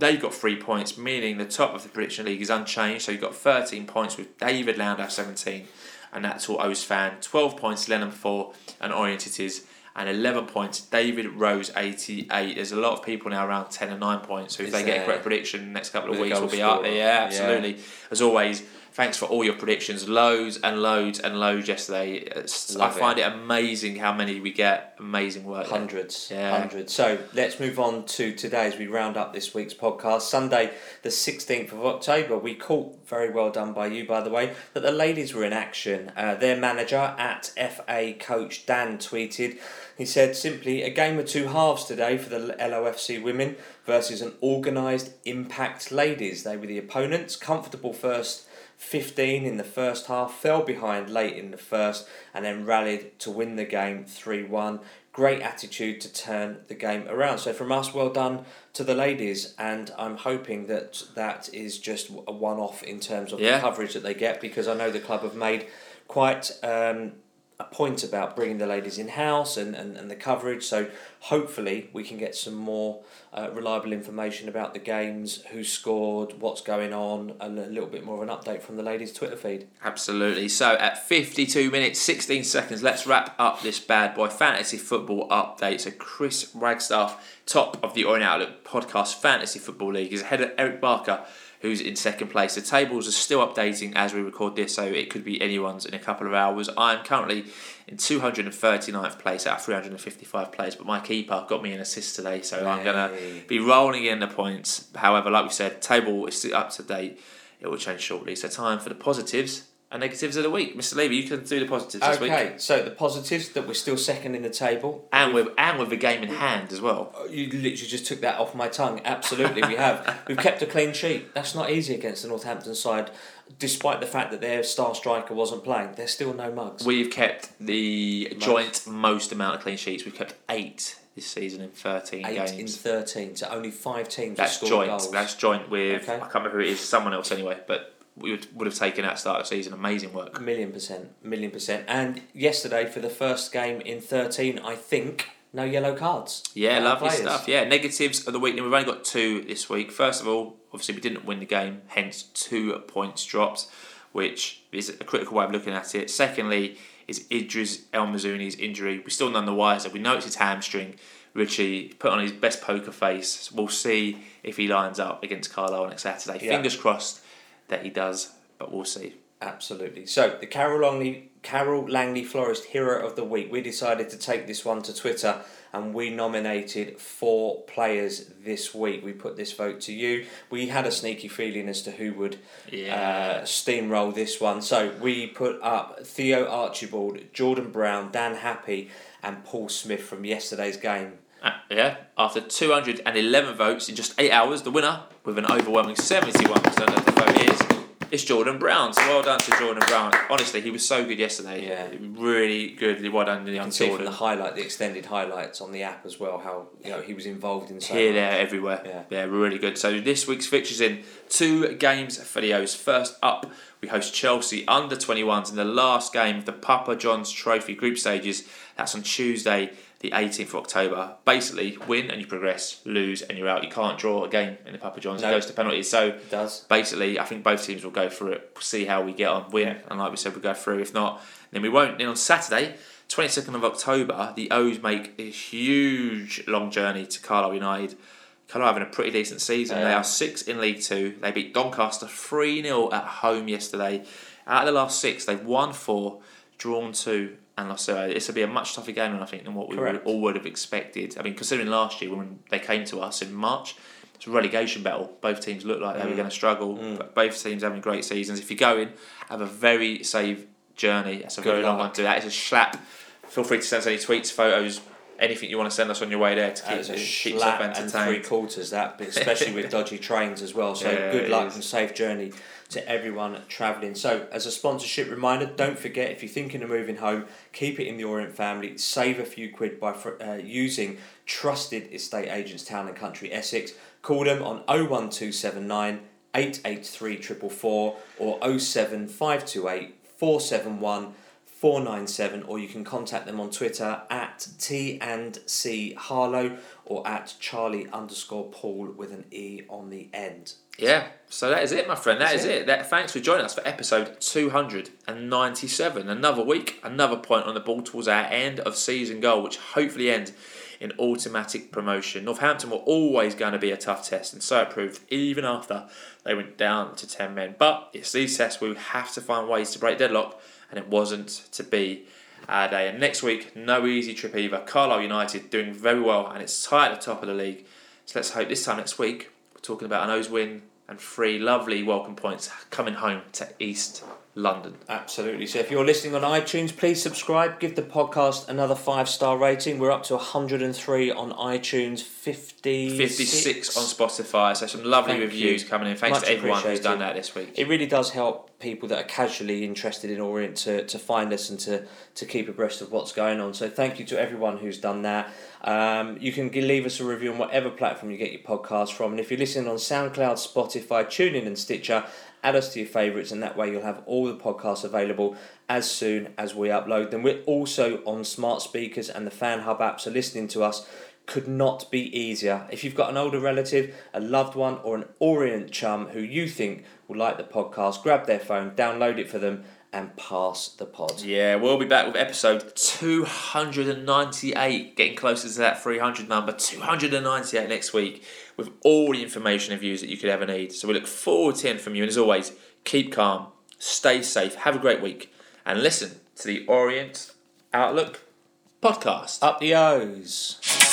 They've got three points, meaning the top of the prediction league is unchanged. So you've got 13 points with David Landau 17, and that's all O's fan. 12 points, Lennon 4, and Orient it is. And 11 points, David Rose 88. There's a lot of people now around 10 and 9 points. So if Is they get a there? correct prediction, the next couple of weeks will be up there. Yeah, Yeah. absolutely. As always, thanks for all your predictions. Loads and loads and loads yesterday. It's, I Love it. find it amazing how many we get. Amazing work. Hundreds, Yeah. hundreds. So let's move on to today as we round up this week's podcast. Sunday, the 16th of October, we caught, very well done by you, by the way, that the ladies were in action. Uh, their manager at FA coach Dan tweeted, he said simply, a game of two halves today for the LOFC women versus an organised impact ladies. They were the opponents, comfortable first 15 in the first half, fell behind late in the first, and then rallied to win the game 3 1. Great attitude to turn the game around. So, from us, well done to the ladies, and I'm hoping that that is just a one off in terms of Yeah. the coverage that they get because I know the club have made quite. Um, a point about bringing the ladies in house and, and, and the coverage. So hopefully we can get some more uh, reliable information about the games, who scored, what's going on, and a little bit more of an update from the ladies' Twitter feed. Absolutely. So at 52 minutes, 16 seconds, let's wrap up this bad boy fantasy football update. So Chris Ragstaff, top of the Orient Outlook podcast fantasy football league, is ahead of Eric Barker, who's in second place. The tables are still updating as we record this, so it could be anyone's in a couple of hours. I'm currently in 239th place out of 355 players, but my keeper got me an assist today, so I'm going to be rolling in the points. However, like we said, table is still up to date. It will change shortly. So time for the positives and negatives of the week. Mr. Levy, you can do the positives this week. Okay, so the positives that we're still second in the table. And with and with the game in hand as well. Oh, you literally just took that off my tongue. Absolutely, we have. We've kept a clean sheet. That's not easy against the Northampton side, despite the fact that their star striker wasn't playing. There's still no mugs. We've kept the joint most amount of clean sheets. We've kept eight this season in 13 Eight in thirteen, so only five teams That's have scored joint. goals. That's joint with, Okay. I can't remember who it is, someone else anyway, but would, would have taken that start of the season. Amazing work. Million percent, million percent. And yesterday, for the first game in 13, I think, no yellow cards. Yeah, lovely players. stuff. Yeah, negatives of the week. Now, We've only got two this week. First of all, obviously we didn't win the game, hence two points dropped, which is a critical way of looking at it. Secondly, is Idris El Mizouni's injury. We're still none the wiser. We know it's his hamstring. Richie put on his best poker face. We'll see if he lines up against Carlisle next Saturday. Yeah. Fingers crossed that he does, but we'll see. Absolutely. So the Carole Langley, Carole Langley Florist Hero of the Week. We decided to take this one to Twitter, and we nominated four players this week. We put this vote to you. We had a sneaky feeling as to who would Yeah. uh, steamroll this one. So we put up Theo Archibald, Jordan Brown, Dan Happe, and Paul Smyth from yesterday's game. Uh, yeah, after 211 votes in just eight hours, the winner, with an overwhelming 71% of the vote, is it's Jordan Brown. So well done to Jordan Brown. Honestly, he was so good yesterday. Yeah. Really good. Well done to You can see from the highlight, the extended highlights on the app as well, how you know he was involved in so Here, much. there, everywhere. Yeah. yeah, really good. So this week's fixtures in two games for the O's. First up, we host Chelsea under 21s in the last game of the Papa John's Trophy group stages. That's on Tuesday, the 18th of October. Basically, win and you progress, lose and you're out. You can't draw a game in the Papa John's. No. It goes to penalties. So It does. basically, I think both teams will go for it, see how we get on, win, and like we said, we'll go through. If not, then we won't. Then on Saturday, 22nd of October, the O's make a huge long journey to Carlisle United. Carlisle having a pretty decent season. They are six in League Two. They beat Doncaster 3 0 at home yesterday. Out of the last six, they've won four, drawn two, and lost zero. This will be a much tougher game, I think, than what we would, all would have expected. I mean, considering last year when they came to us in March, it's a relegation battle. Both teams looked like they Mm. were going to struggle. But both teams having great seasons. If you're going, have a very safe journey. That's a Good very long luck. one to do. That is a slap. Feel free to send us any tweets, photos, anything you want to send us on your way there to keep, a keep yourself and three quarters that, but especially with dodgy trains as well. So Yeah, good luck is. and safe journey to everyone travelling. So as a sponsorship reminder, don't forget if you're thinking of moving home, keep it in the Orient family. Save a few quid by fr- uh, using trusted estate agents Town and Country Essex. Call them on 01279 883 444 or 07528 471 497 or you can contact them on Twitter at T and C Harlow or at Charlie underscore Paul with an E on the end. Yeah, so that is it, my friend. That That's is it. That, thanks for joining us for episode 297. Another week, another point on the ball towards our end of season goal, which hopefully ends in automatic promotion. Northampton were always going to be a tough test, and so it proved even after they went down to 10 men. But it's these tests we have to find ways to break deadlock, and it wasn't to be our day. And next week, no easy trip either. Carlisle United doing very well, and it's tight at the top of the league. So let's hope this time next week we're talking about an O's win and three lovely welcome points coming home to East London. Absolutely. So if you're listening on iTunes, please subscribe. Give the podcast another five star rating. We're up to 103 on iTunes, 56, 56 on Spotify, so some lovely Thank reviews you. coming in. Thanks Much to everyone who's done that this week. It really does help people that are casually interested in Orient to, to find us and to, to keep abreast of what's going on. So thank you to everyone who's done that. Um, you can leave us a review on whatever platform you get your podcast from. And if you're listening on SoundCloud, Spotify, TuneIn and Stitcher, add us to your favourites and that way you'll have all the podcasts available as soon as we upload them. We're also on smart speakers and the Fan Hub app, so listening to us could not be easier. If you've got an older relative, a loved one, or an Orient chum who you think will like the podcast, grab their phone, download it for them, and pass the pod. Yeah, we'll be back with episode 298, getting closer to that 300 number. 298 next week with all the information and views that you could ever need. So we look forward to hearing from you. And as always, keep calm, stay safe, have a great week, and listen to the Orient Outlook podcast. Up the O's.